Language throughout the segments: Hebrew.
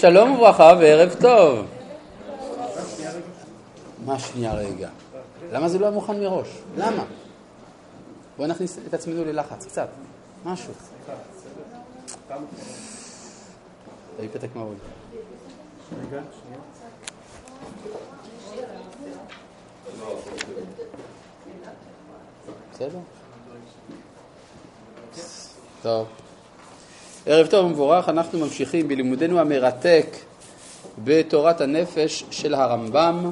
שלום וברכה וערב טוב. מה שנייה רגע? למה זה לא היה מוכן מראש? למה? בואו נכניס את עצמנו ללחץ, קצת, משהו. תביא פתק מהאוהל. בסדר? טוב. ערב טוב ומבורך, אנחנו ממשיכים בלימודנו המרתק בתורת הנפש של הרמב"ם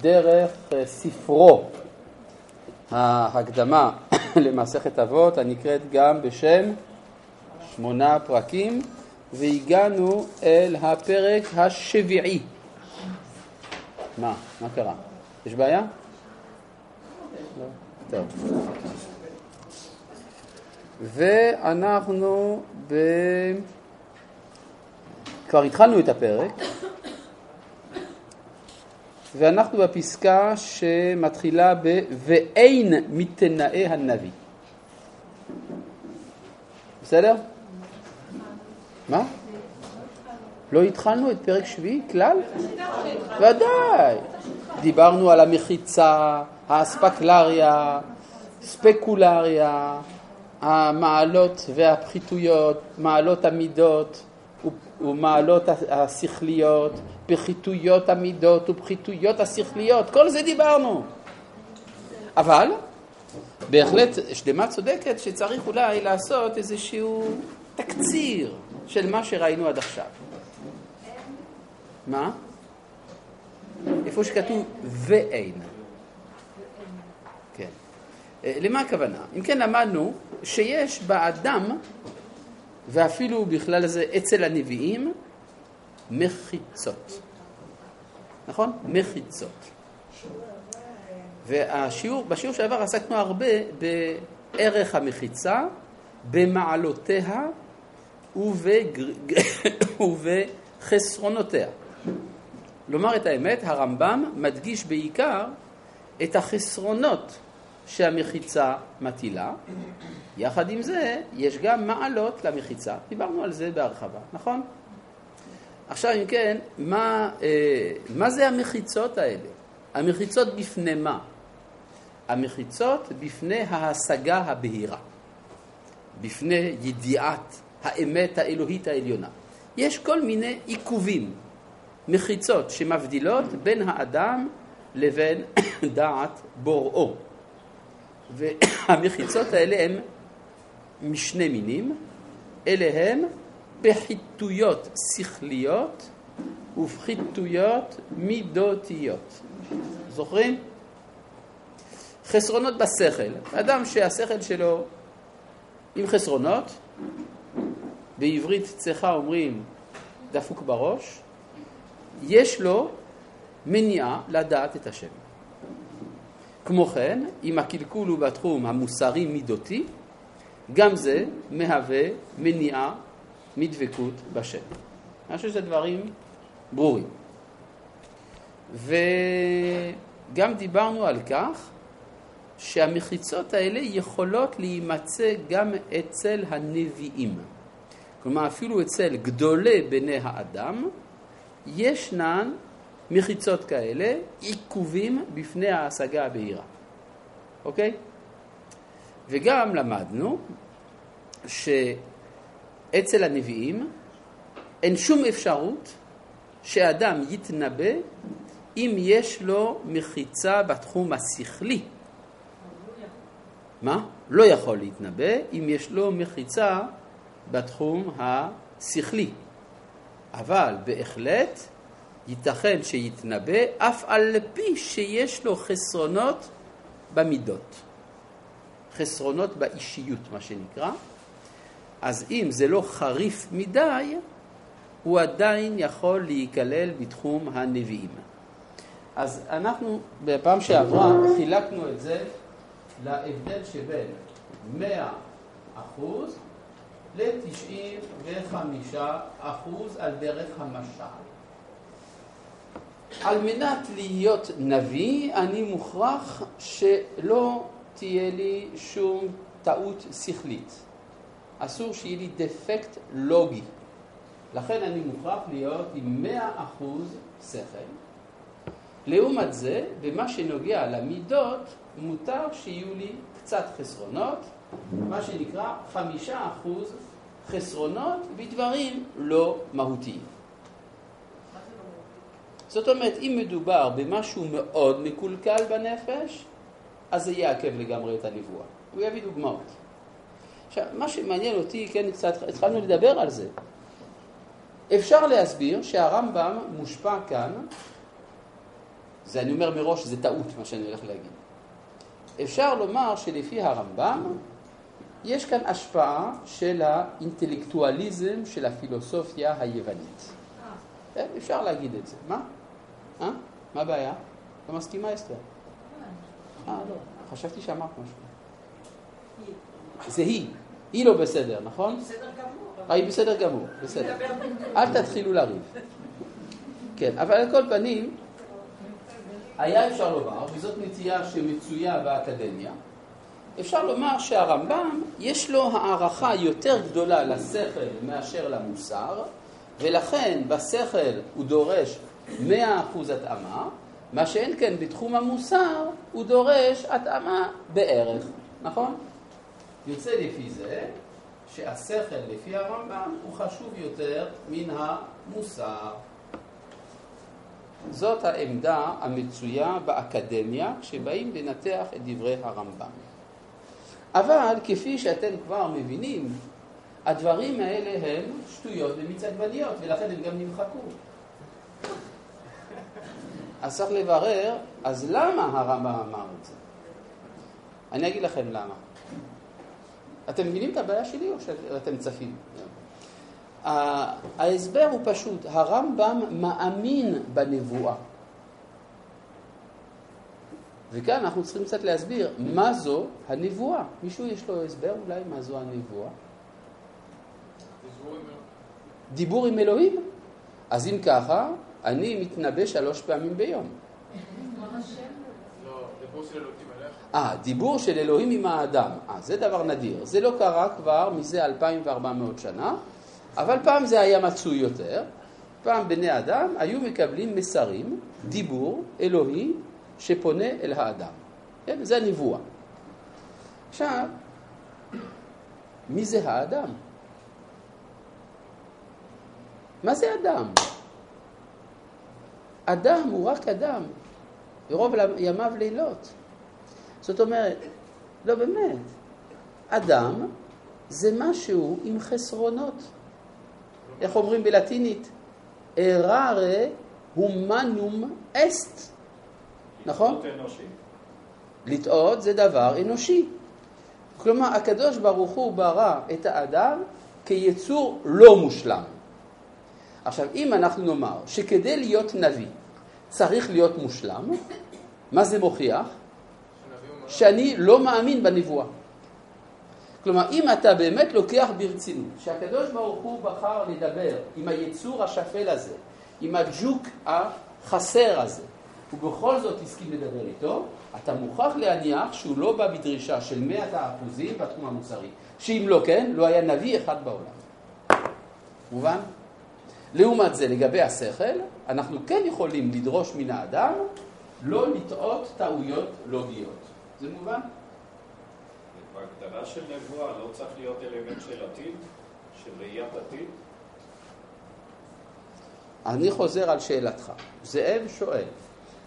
דרך אה, ספרו ההקדמה למסכת אבות הנקראת גם בשם שמונה פרקים והגענו אל הפרק השביעי. מה? מה קרה? יש בעיה? לא. טוב. ואנחנו ב... כבר התחלנו את הפרק, ואנחנו בפסקה שמתחילה ב "ואין מתנאי הנביא". בסדר? מה? לא התחלנו את פרק שביעי כלל? ודאי. דיברנו על המחיצה, האספקלריה, ספקולריה, המעלות והפחיתויות, מעלות המידות ומעלות השכליות, פחיתויות המידות ופחיתויות השכליות, כל זה דיברנו. אבל בהחלט שלמה צודקת שצריך אולי לעשות איזשהו תקציר של מה שראינו עד עכשיו. מה? איפה שכתוב ואין. למה הכוונה? אם כן למדנו שיש באדם, ואפילו בכלל זה אצל הנביאים, מחיצות. נכון? מחיצות. והשיעור, בשיעור שעבר עסקנו הרבה בערך המחיצה, במעלותיה. ובחסרונותיה. לומר את האמת, הרמב"ם מדגיש בעיקר את החסרונות שהמחיצה מטילה. יחד עם זה, יש גם מעלות למחיצה. דיברנו על זה בהרחבה, נכון? עכשיו, אם כן, מה, אה, מה זה המחיצות האלה? המחיצות בפני מה? המחיצות בפני ההשגה הבהירה, בפני ידיעת האמת האלוהית העליונה. יש כל מיני עיכובים, מחיצות שמבדילות בין האדם לבין דעת בוראו. והמחיצות האלה הן משני מינים, אלה הם פחיתויות שכליות ופחיתויות מידותיות. זוכרים? חסרונות בשכל. אדם שהשכל שלו עם חסרונות, בעברית צחה אומרים דפוק בראש, יש לו מניעה לדעת את השם. כמו כן, אם הקלקול הוא בתחום המוסרי מידותי, גם זה מהווה מניעה מדבקות בשם. אני חושב שזה דברים ברורים. וגם דיברנו על כך שהמחיצות האלה יכולות להימצא גם אצל הנביאים. כלומר, אפילו אצל גדולי בני האדם ישנן מחיצות כאלה, עיכובים בפני ההשגה הבהירה. אוקיי? וגם למדנו שאצל הנביאים אין שום אפשרות שאדם יתנבא אם יש לו מחיצה בתחום השכלי. מה? לא יכול להתנבא אם יש לו מחיצה בתחום השכלי. אבל בהחלט ייתכן שיתנבא אף על פי שיש לו חסרונות במידות. חסרונות באישיות, מה שנקרא. אז אם זה לא חריף מדי, הוא עדיין יכול להיכלל בתחום הנביאים. אז אנחנו בפעם שעברה חילקנו את זה להבדל שבין 100 אחוז ל-95 אחוז על דרך המשל. על מנת להיות נביא, אני מוכרח שלא תהיה לי שום טעות שכלית. אסור שיהיה לי דפקט לוגי. לכן אני מוכרח להיות עם 100% שכל. לעומת זה, במה שנוגע למידות, מותר שיהיו לי קצת חסרונות, מה שנקרא חמישה אחוז חסרונות בדברים לא מהותיים. זאת אומרת, אם מדובר במשהו מאוד מקולקל בנפש, אז זה יעכב לגמרי את הנבואה. הוא יביא דוגמאות. עכשיו, מה שמעניין אותי, כן, קצת התחלנו לדבר על זה. אפשר להסביר שהרמב"ם מושפע כאן, זה אני אומר מראש, זה טעות מה שאני הולך להגיד. אפשר לומר שלפי הרמב"ם יש כאן השפעה של האינטלקטואליזם של הפילוסופיה היוונית. כן, אפשר להגיד את זה. מה? אה? מה הבעיה? לא מסכימה אסתר? אה, לא. חשבתי שאמרת משהו. זה היא. היא לא בסדר, נכון? בסדר גמור. אה, היא בסדר גמור, בסדר. אל תתחילו לריב. כן, אבל על כל פנים, היה אפשר לומר, וזאת נטייה שמצויה באקדמיה, אפשר לומר שהרמב"ם יש לו הערכה יותר גדולה לשכל מאשר למוסר, ולכן בשכל הוא דורש 100% התאמה, מה שאין כן בתחום המוסר הוא דורש התאמה בערך, נכון? יוצא לפי זה שהשכל לפי הרמב"ם הוא חשוב יותר מן המוסר. זאת העמדה המצויה באקדמיה כשבאים לנתח את דברי הרמב"ם. אבל כפי שאתם כבר מבינים, הדברים האלה הם שטויות ומיץ עגבניות, ולכן הם גם נמחקו. אז צריך לברר, אז למה הרמב"ם אמר את זה? אני אגיד לכם למה. אתם מבינים את הבעיה שלי או שאתם צפים? ההסבר הוא פשוט, הרמב"ם מאמין בנבואה. וכאן אנחנו צריכים קצת להסביר מה זו הנבואה. מישהו יש לו הסבר אולי מה זו הנבואה? דיבור עם אלוהים? אז אם ככה, אני מתנבא שלוש פעמים ביום. אה, דיבור של אלוהים עם האדם. אה, זה דבר נדיר. זה לא קרה כבר מזה 2,400 שנה, אבל פעם זה היה מצוי יותר. פעם בני אדם היו מקבלים מסרים, דיבור אלוהי שפונה אל האדם. כן? זה הנבואה. עכשיו, מי זה האדם? מה זה אדם? אדם הוא רק אדם, ורוב ימיו לילות. זאת אומרת, לא באמת, אדם זה משהו עם חסרונות. איך אומרים בלטינית? ארare הומנום אסט. נכון? לטעות זה דבר אנושי. כלומר, הקדוש ברוך הוא ברא את האדם כיצור לא מושלם. עכשיו, אם אנחנו נאמר שכדי להיות נביא צריך להיות מושלם, מה זה מוכיח? שאני לא מאמין בנבואה. כלומר, אם אתה באמת לוקח ברצינות שהקדוש ברוך הוא בחר לדבר עם היצור השפל הזה, עם הג'וק החסר הזה, ובכל זאת הסכים לדבר איתו, אתה מוכרח להניח שהוא לא בא בדרישה של מאת האחוזים בתחום המוסרי. שאם לא כן, לא היה נביא אחד בעולם. מובן? לעומת זה, לגבי השכל, אנחנו כן יכולים לדרוש מן האדם לא לטעות טעויות לוגיות. זה מובן? בהגדרה של נבואה לא צריך להיות אלמנט של עתיד? של ראיית עתיד? אני חוזר על שאלתך. זאב שואל,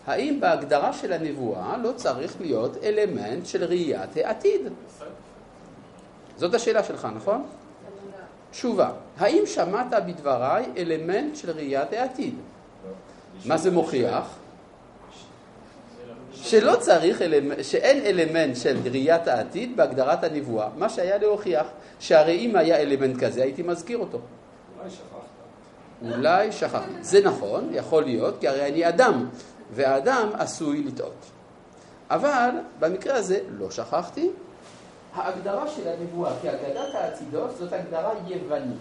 האם בהגדרה של הנבואה לא צריך להיות אלמנט של ראיית העתיד? זאת השאלה שלך, נכון? תשובה, האם שמעת בדבריי אלמנט של ראיית העתיד? מה זה מוכיח? שלא צריך, שאין אלמנט של ראיית העתיד בהגדרת הנבואה. מה שהיה להוכיח, שהרי אם היה אלמנט כזה, הייתי מזכיר אותו. אולי שכחת. אולי שכחתי. זה נכון, יכול להיות, כי הרי אני אדם, והאדם עשוי לטעות. אבל במקרה הזה לא שכחתי. ההגדרה של הנבואה כהגדת העתידות זאת הגדרה יוונית.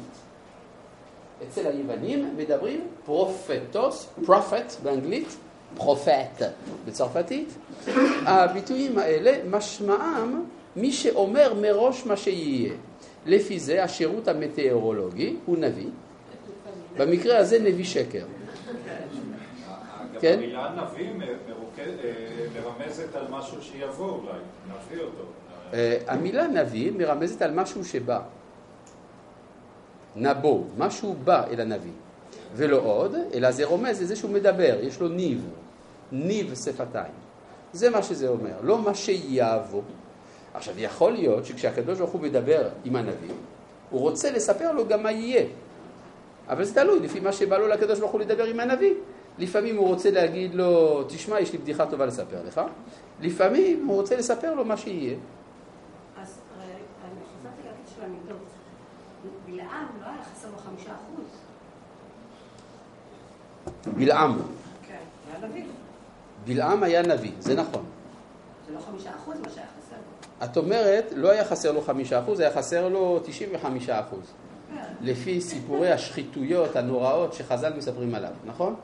אצל היוונים מדברים פרופטוס, פרופט באנגלית, פרופט בצרפתית. הביטויים האלה משמעם מי שאומר מראש מה שיהיה. לפי זה השירות המטאורולוגי הוא נביא, במקרה הזה נביא שקר. כן? המילה נביא אה, מרמזת על משהו שיבוא אולי, נביא אותו. אה, המילה נביא מרמזת על משהו שבא. נבו, משהו בא אל הנביא. ולא עוד, אלא זה רומז לזה שהוא מדבר, יש לו ניב, ניב שפתיים. זה מה שזה אומר, לא מה שיבוא. עכשיו, יכול להיות שכשהקדוש ברוך הוא מדבר עם הנביא, הוא רוצה לספר לו גם מה יהיה. אבל זה תלוי, לפי מה שבא לו לקדוש ברוך הוא לדבר עם הנביא. לפעמים הוא רוצה להגיד לו, תשמע, יש לי בדיחה טובה לספר לך. לפעמים הוא רוצה לספר לו מה שיהיה. אז אה, אני חזרתי המידות. בלעם לא היה חסר לו חמישה אחוז. בלעם, כן. היה נביא. בלעם היה נביא, זה נכון. זה לא חמישה אחוז מה שהיה חסר לו. את אומרת, לא היה חסר לו חמישה אחוז, היה חסר לו 95 אחוז. כן. לפי סיפורי השחיתויות הנוראות שחז"ל מספרים עליו, נכון?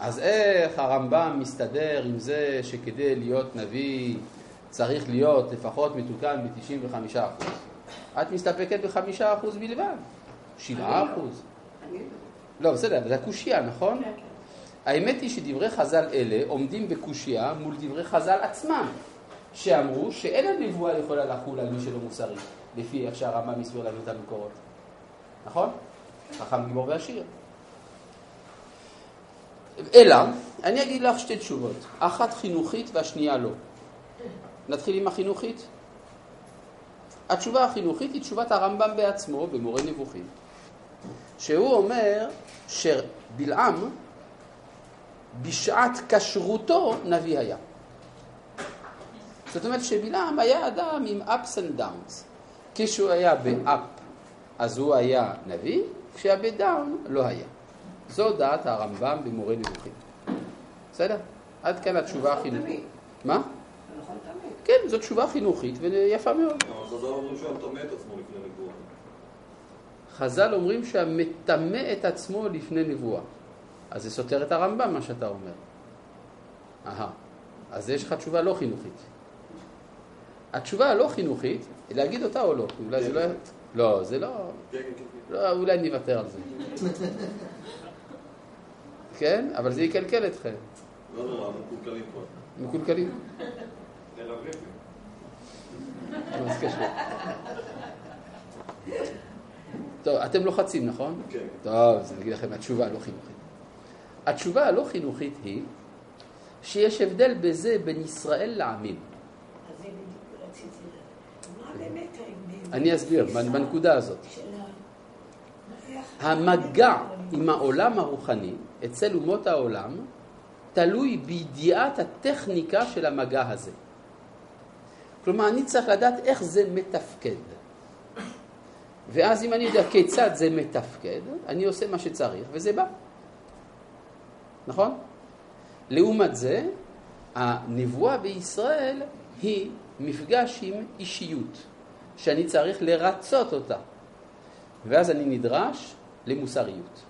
אז איך הרמב"ם מסתדר עם זה שכדי להיות נביא צריך להיות לפחות מתוקן ב-95 אחוז? את מסתפקת בחמישה אחוז בלבד, שבעה אני לא. אחוז. אני... בסדר, אבל זה הקושייה, נכון? האמת היא שדברי חז"ל אלה עומדים בקושייה מול דברי חז"ל עצמם, שאמרו שאין הנבואה יכולה לחול על מי שלא מוסרי, לפי איך שהרמב"ם הסביר לנו את המקורות. נכון? חכם גיבור ועשיר. אלא, אני אגיד לך שתי תשובות, אחת חינוכית והשנייה לא. נתחיל עם החינוכית. התשובה החינוכית היא תשובת הרמב"ם בעצמו במורה נבוכים, שהוא אומר שבלעם בשעת כשרותו נביא היה. זאת אומרת שבלעם היה אדם עם ups and downs. כשהוא היה ב-up אז הוא היה נביא, כשהיה ב-down לא היה. זו דעת הרמב"ם במורה נבוכים. בסדר? עד כאן התשובה החינוכית. מה? כן, זאת תשובה חינוכית ויפה מאוד. אבל חז"ל אומרים שהוא מטמא את עצמו לפני נבואה. חז"ל אומרים שהמטמא את עצמו לפני נבואה. אז זה סותר את הרמב"ם, מה שאתה אומר. אהה, אז יש לך תשובה לא חינוכית. התשובה הלא חינוכית, להגיד אותה או לא? אולי זה לא... לא, זה לא... כן, כן, כן. לא, אולי נוותר על זה. כן? אבל זה יקלקל אתכם. לא נורא, מקולקלים כבר. מקולקלים. תל אביב. מה זה קשור? טוב, אתם לוחצים, נכון? כן. טוב, אז אני אגיד לכם, התשובה הלא חינוכית. התשובה הלא חינוכית היא שיש הבדל בזה בין ישראל לעמים. אז זה בדיוק רציתי לדעת. מה באמת ההבדל? אני אסביר, בנקודה הזאת. המגע עם העולם הרוחני אצל אומות העולם תלוי בידיעת הטכניקה של המגע הזה. כלומר, אני צריך לדעת איך זה מתפקד. ואז אם אני יודע כיצד זה מתפקד, אני עושה מה שצריך וזה בא. נכון? לעומת זה, הנבואה בישראל היא מפגש עם אישיות, שאני צריך לרצות אותה. ואז אני נדרש למוסריות.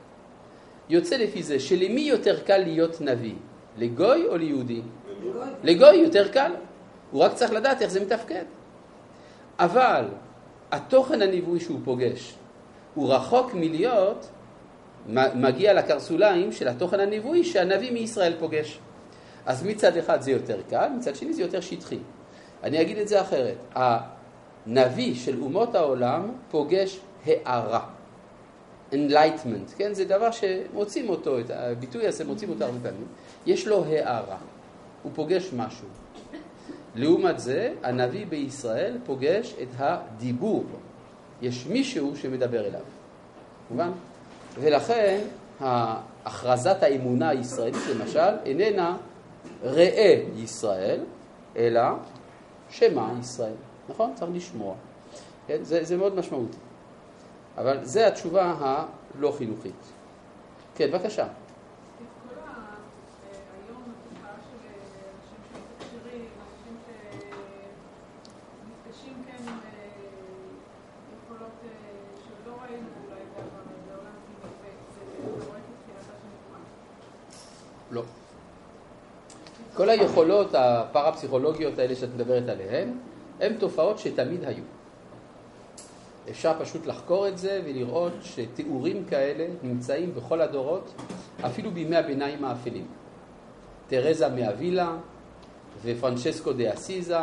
יוצא לפי זה שלמי יותר קל להיות נביא? לגוי או ליהודי? לגוי. לגוי יותר קל, הוא רק צריך לדעת איך זה מתפקד. אבל התוכן הנבואי שהוא פוגש הוא רחוק מלהיות מגיע לקרסוליים של התוכן הנבואי שהנביא מישראל פוגש. אז מצד אחד זה יותר קל, מצד שני זה יותר שטחי. אני אגיד את זה אחרת, הנביא של אומות העולם פוגש הערה. Enlightenment, כן? זה דבר שמוצאים אותו, את הביטוי הזה מוצאים אותו הרבה פעמים. יש לו הערה, הוא פוגש משהו. לעומת זה, הנביא בישראל פוגש את הדיבור. יש מישהו שמדבר אליו. מובן? ולכן, הכרזת האמונה הישראלית למשל איננה ראה ישראל, אלא שמע ישראל. נכון? צריך לשמוע. כן? זה, זה מאוד משמעותי. אבל זו התשובה הלא חינוכית. כן, בבקשה. את כל ה... אה, היום התופעה של אה, אנשים שמתקשרים, אנשים שנפגשים כן עם אה, יכולות אה, שעוד לא ראינו אולי בעבר בעולם מתנפץ, זה רואה את תחילתה של נקמה. לא. כל היכולות הפרפסיכולוגיות האלה שאת מדברת עליהן, הן תופעות שתמיד היו. אפשר פשוט לחקור את זה ולראות שתיאורים כאלה נמצאים בכל הדורות, אפילו בימי הביניים האפלים. תרזה מאבילה ופרנצ'סקו דה אסיזה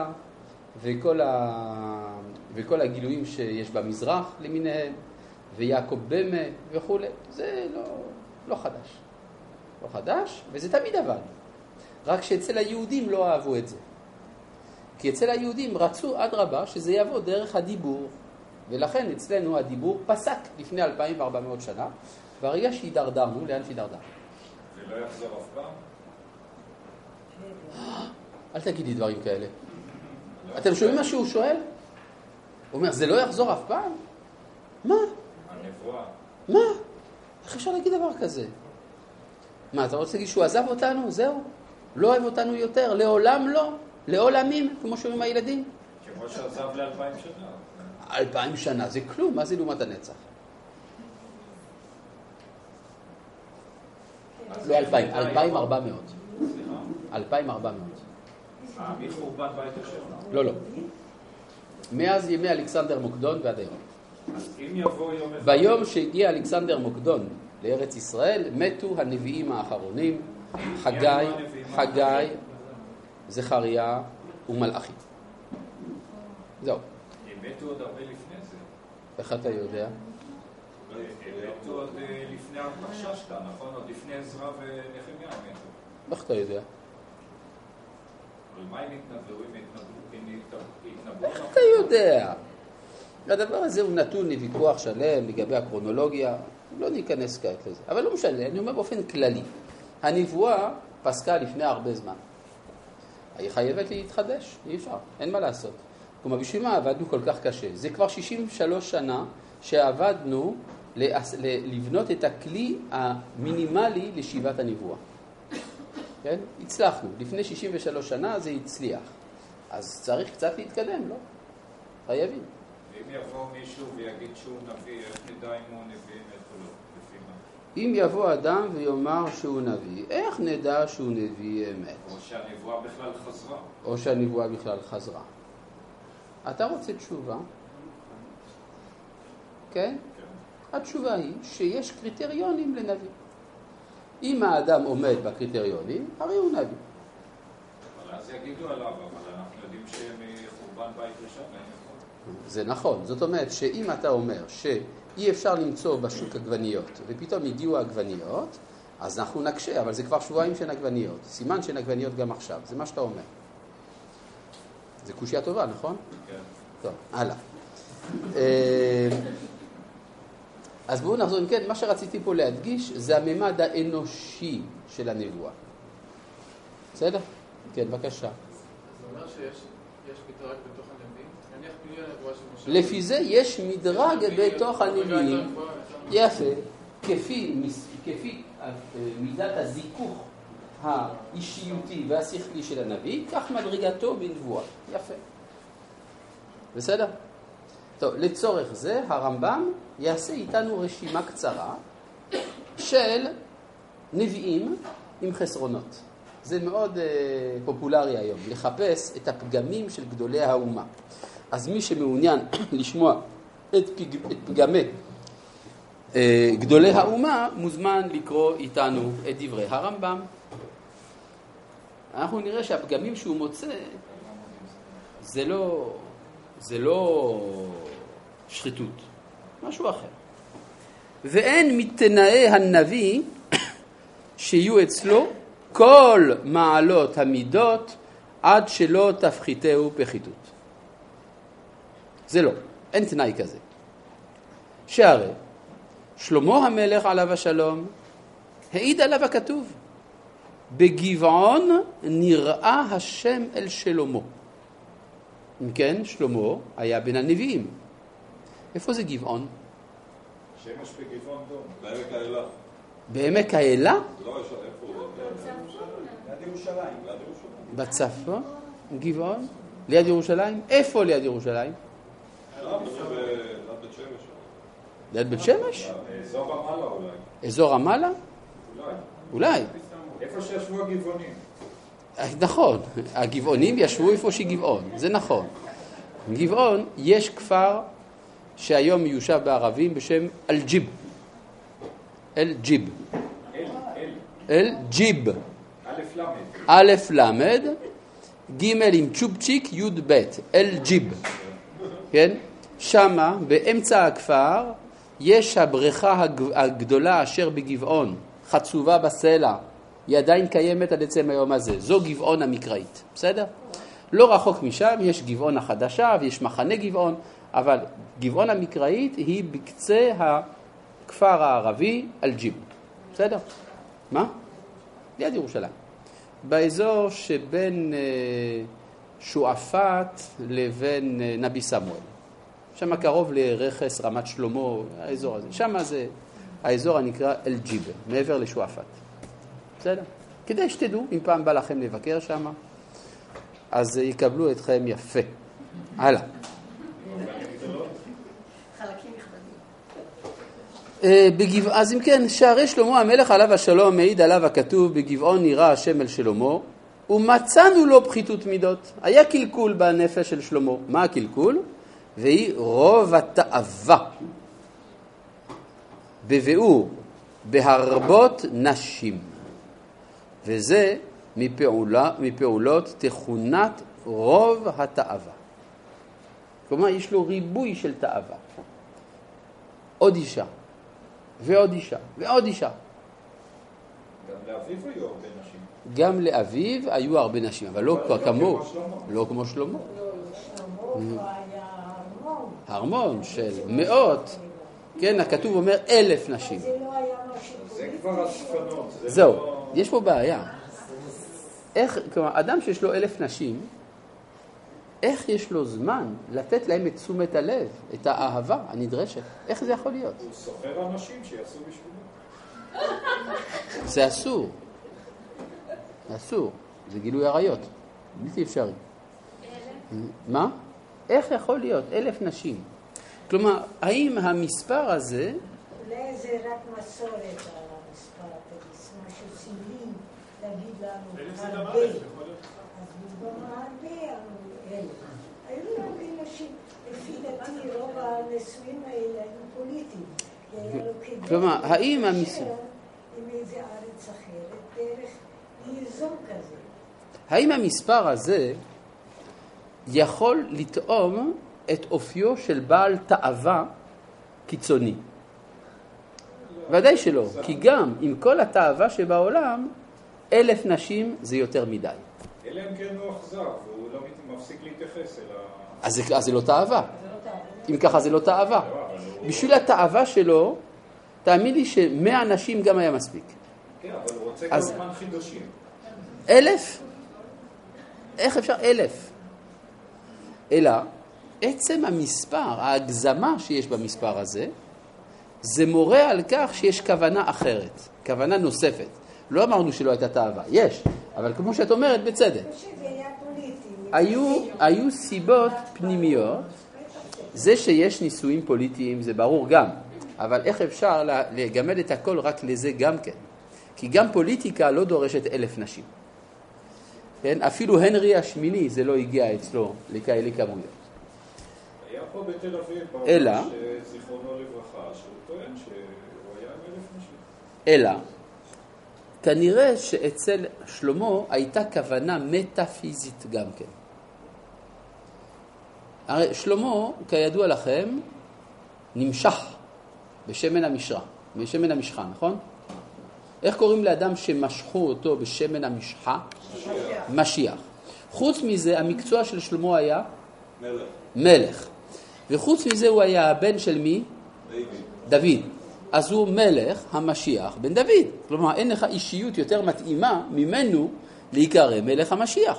וכל, ה... וכל הגילויים שיש במזרח למיניהם, ויעקב במה וכולי, זה לא, לא חדש. לא חדש, וזה תמיד עבד. רק שאצל היהודים לא אהבו את זה. כי אצל היהודים רצו, אדרבה, שזה יבוא דרך הדיבור. ולכן אצלנו הדיבור פסק לפני 2,400 שנה, והרגע שהידרדרנו, לאן שהידרדרנו? זה לא יחזור אף פעם? אל תגיד לי דברים כאלה. אתם שומעים מה שהוא שואל? הוא אומר, זה לא יחזור אף פעם? מה? הנבואה. מה? איך אפשר להגיד דבר כזה? מה, אתה רוצה להגיד שהוא עזב אותנו? זהו? לא אוהב אותנו יותר? לעולם לא? לעולמים, כמו שאומרים הילדים? כמו שעזב לאלפיים שנה. אלפיים שנה זה כלום, מה זה לעומת הנצח? לא אלפיים, אלפיים? ארבע מאות. סליחה? אלפיים ארבע מאות. אה. לא, לא. מאז ימי אלכסנדר מוקדון ועד היום. ביום שהגיע אלכסנדר מוקדון לארץ ישראל, מתו הנביאים האחרונים, חגי, חגי, זכריה ומלאכי. זהו. מתו עוד הרבה לפני זה. איך אתה יודע? מתו עוד אה, לפני הרפששתא, נכון? עוד לפני עזרא ונחמיה מתו. איך אתה יודע? איך אתה יודע? הדבר הזה הוא נתון לוויכוח שלם לגבי הקרונולוגיה, לא ניכנס כעת לזה. אבל לא משנה, אני אומר באופן כללי. הנבואה פסקה לפני הרבה זמן. היא חייבת להתחדש, אי אפשר, אין מה לעשות. כלומר, בשביל מה עבדנו כל כך קשה? זה כבר 63 שנה שעבדנו לבנות את הכלי המינימלי לשיבת הנבואה. כן? הצלחנו. לפני 63 שנה זה הצליח. אז צריך קצת להתקדם, לא? חייבים. ואם יבוא מישהו ויגיד שהוא נביא, איך נדע אם הוא נביא אמת או לא? לפי מה? אם יבוא אדם ויאמר שהוא נביא, איך נדע שהוא נביא אמת? או שהנבואה בכלל חזרה. או שהנבואה בכלל חזרה. אתה רוצה תשובה? כן? כן. התשובה היא שיש קריטריונים לנביא. אם האדם עומד בקריטריונים, הרי הוא נביא. אבל אז יגידו עליו, אבל אנחנו יודעים שמחורבן בית ראשון. זה נכון. זאת אומרת שאם אתה אומר שאי אפשר למצוא בשוק עגבניות, ופתאום הגיעו עגבניות, אז אנחנו נקשה, אבל זה כבר שבועיים שאין עגבניות. סימן שאין עגבניות גם עכשיו, זה מה שאתה אומר. זה קושייה טובה, נכון? כן. טוב, הלאה. אה, אז בואו נחזור, אם כן, מה שרציתי פה להדגיש זה הממד האנושי של הנבואה. בסדר? כן, בבקשה. זה אומר שיש יש מדרג בתוך הנביאים? לפי זה יש מדרג בתוך הנביאים. יפה. כפי, כפי אה, מידת הזיכוך האישיותי והשכלי של הנביא, כך מדרגתו בנבואה. יפה. בסדר? טוב, לצורך זה הרמב"ם יעשה איתנו רשימה קצרה של נביאים עם חסרונות. זה מאוד אה, פופולרי היום, לחפש את הפגמים של גדולי האומה. אז מי שמעוניין לשמוע את, פג, את פגמי אה, גדולי האומה, מוזמן לקרוא איתנו את דברי הרמב"ם. אנחנו נראה שהפגמים שהוא מוצא זה לא, זה לא שחיתות, משהו אחר. ואין מתנאי הנביא שיהיו אצלו כל מעלות המידות עד שלא תפחיתהו פחיתות. זה לא, אין תנאי כזה. שהרי שלמה המלך עליו השלום העיד עליו הכתוב בגבעון נראה השם אל שלמה. אם כן, שלמה היה בין הנביאים. איפה זה גבעון? שמש בגבעון דום. בעמק האלה. בעמק האלה? לא, יש איפה הוא? ירושלים. ליד ירושלים. בצפון? גבעון? ליד ירושלים? איפה ליד ירושלים? ליד בית שמש. ליד בית שמש? באזור רמאללה אולי. אזור רמאללה? אולי. איפה שישבו הגבעונים. נכון, הגבעונים ישבו איפה שגבעון, זה נכון. גבעון, יש כפר שהיום מיושב בערבים בשם אל-ג'יב. אל-ג'יב. אל, אל, אל-ג'יב. א' ל', ג' עם צ'ופצ'יק, י' ב', אל-ג'יב. כן? שמה, באמצע הכפר, יש הבריכה הג- הגדולה אשר בגבעון, חצובה בסלע. היא עדיין קיימת עד עצם היום הזה. זו גבעון המקראית, בסדר? לא רחוק משם יש גבעון החדשה ויש מחנה גבעון, אבל גבעון המקראית היא בקצה הכפר הערבי אל-ג'יב, בסדר? מה? ליד ירושלים. באזור שבין אה, שועפאט לבין אה, נבי סמואל. שם קרוב לרכס, רמת שלמה, האזור הזה. שם זה האזור הנקרא אל-ג'יב, מעבר לשועפאט. בסדר? כדי שתדעו, אם פעם בא לכם לבקר שם, אז יקבלו אתכם יפה. הלאה. אה, בגבע... אז אם כן, שערי שלמה המלך עליו השלום מעיד עליו הכתוב בגבעון נראה השם אל שלמה ומצאנו לו פחיתות מידות. היה קלקול בנפש של שלמה. מה הקלקול? והיא רוב התאווה. בביאור, בהרבות נשים. וזה מפעולה, מפעולות תכונת רוב התאווה. כלומר, יש לו ריבוי של תאווה. עוד אישה, ועוד אישה, ועוד אישה. גם לאביו היו הרבה נשים. גם לאביו היו הרבה נשים, אבל לא לא כמו שלמה. לא כמו שלמה. שלמה כבר היה ארמון. הרמון של מאות, כן, הכתוב אומר אלף נשים. זה לא היה משהו זה כבר אספנות. זה זהו, לא- יש פה בעיה. איך, כלומר, אדם שיש לו אלף נשים, איך יש לו זמן לתת להם את תשומת הלב, את האהבה הנדרשת? איך זה יכול להיות? הוא סוחר אנשים שיעשו בשבילו. זה אסור. אסור. זה גילוי עריות. בלתי אפשרי. מה? איך יכול להיות? אלף נשים. כלומר, האם המספר הזה, אולי זה רק מסורת המספר, תגיס, משהו סמלי, להגיד לנו הרבה. אז במקום הרבה אמרו אלף. היו הרבה נשים. לפי דעתי רוב הנישואים האלה היו פוליטיים. כלומר, האם המס- להתקשר עם איזה ארץ אחרת דרך ליזום כזה. האם המספר הזה יכול לטעום את אופיו של בעל תאווה קיצוני? ודאי שלא, כי גם עם כל התאווה שבעולם, אלף נשים זה יותר מדי. אלא אם כן הוא אכזר, והוא לא מפסיק להתייחס אל ה... אז זה, אז זה לא תאווה. אם ככה זה לא תאווה. לא, הוא- בשביל התאווה שלו, תאמין לי שמאה נשים גם היה מספיק. כן, אבל הוא רוצה כל הזמן חידושים. אלף? איך אפשר אלף? אלא עצם המספר, ההגזמה שיש במספר הזה, זה מורה על כך שיש כוונה אחרת, כוונה נוספת. לא אמרנו שלא הייתה תאווה, יש, אבל כמו שאת אומרת, בצדק. היו, היו סיבות פנימיות, זה שיש נישואים פוליטיים זה ברור גם, אבל איך אפשר לגמד את הכל רק לזה גם כן? כי גם פוליטיקה לא דורשת אלף נשים. כן? אפילו הנרי השמיני זה לא הגיע אצלו לכאלה כמויות. היה פה בתל אביב, אלא? זיכרונו לברכה, שהוא טוען שהוא היה אלף נשים. אלא, כנראה שאצל שלמה הייתה כוונה מטאפיזית גם כן. הרי שלמה, כידוע לכם, נמשך בשמן המשחה, בשמן המשחה, נכון? איך קוראים לאדם שמשכו אותו בשמן המשחה? משיח. חוץ מזה, המקצוע של שלמה היה מלך, מלך. וחוץ מזה הוא היה הבן של מי? דיוויד. דוד. אז הוא מלך המשיח בן דוד. כלומר, אין לך אישיות יותר מתאימה ממנו להיקרא מלך המשיח.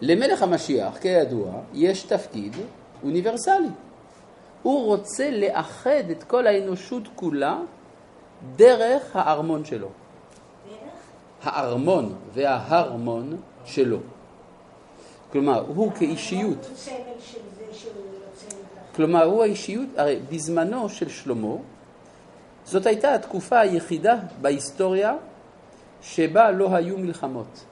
למלך המשיח, כידוע, יש תפקיד אוניברסלי. הוא רוצה לאחד את כל האנושות כולה דרך הארמון שלו. הארמון וההרמון שלו. כלומר, הוא כאישיות. כלומר, הוא האישיות, הרי בזמנו של שלמה, זאת הייתה התקופה היחידה בהיסטוריה שבה לא היו מלחמות.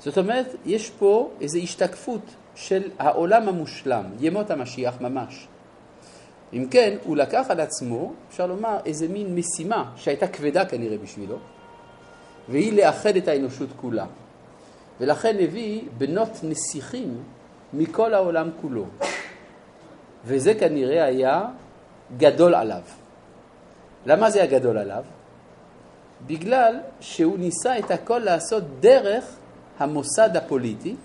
זאת אומרת, יש פה איזו השתקפות של העולם המושלם, ימות המשיח ממש. אם כן, הוא לקח על עצמו, אפשר לומר, איזה מין משימה שהייתה כבדה כנראה בשבילו, והיא לאחד את האנושות כולה. ולכן הביא בנות נסיכים מכל העולם כולו. וזה כנראה היה גדול עליו. למה זה היה גדול עליו? בגלל שהוא ניסה את הכל לעשות דרך המוסד הפוליטי,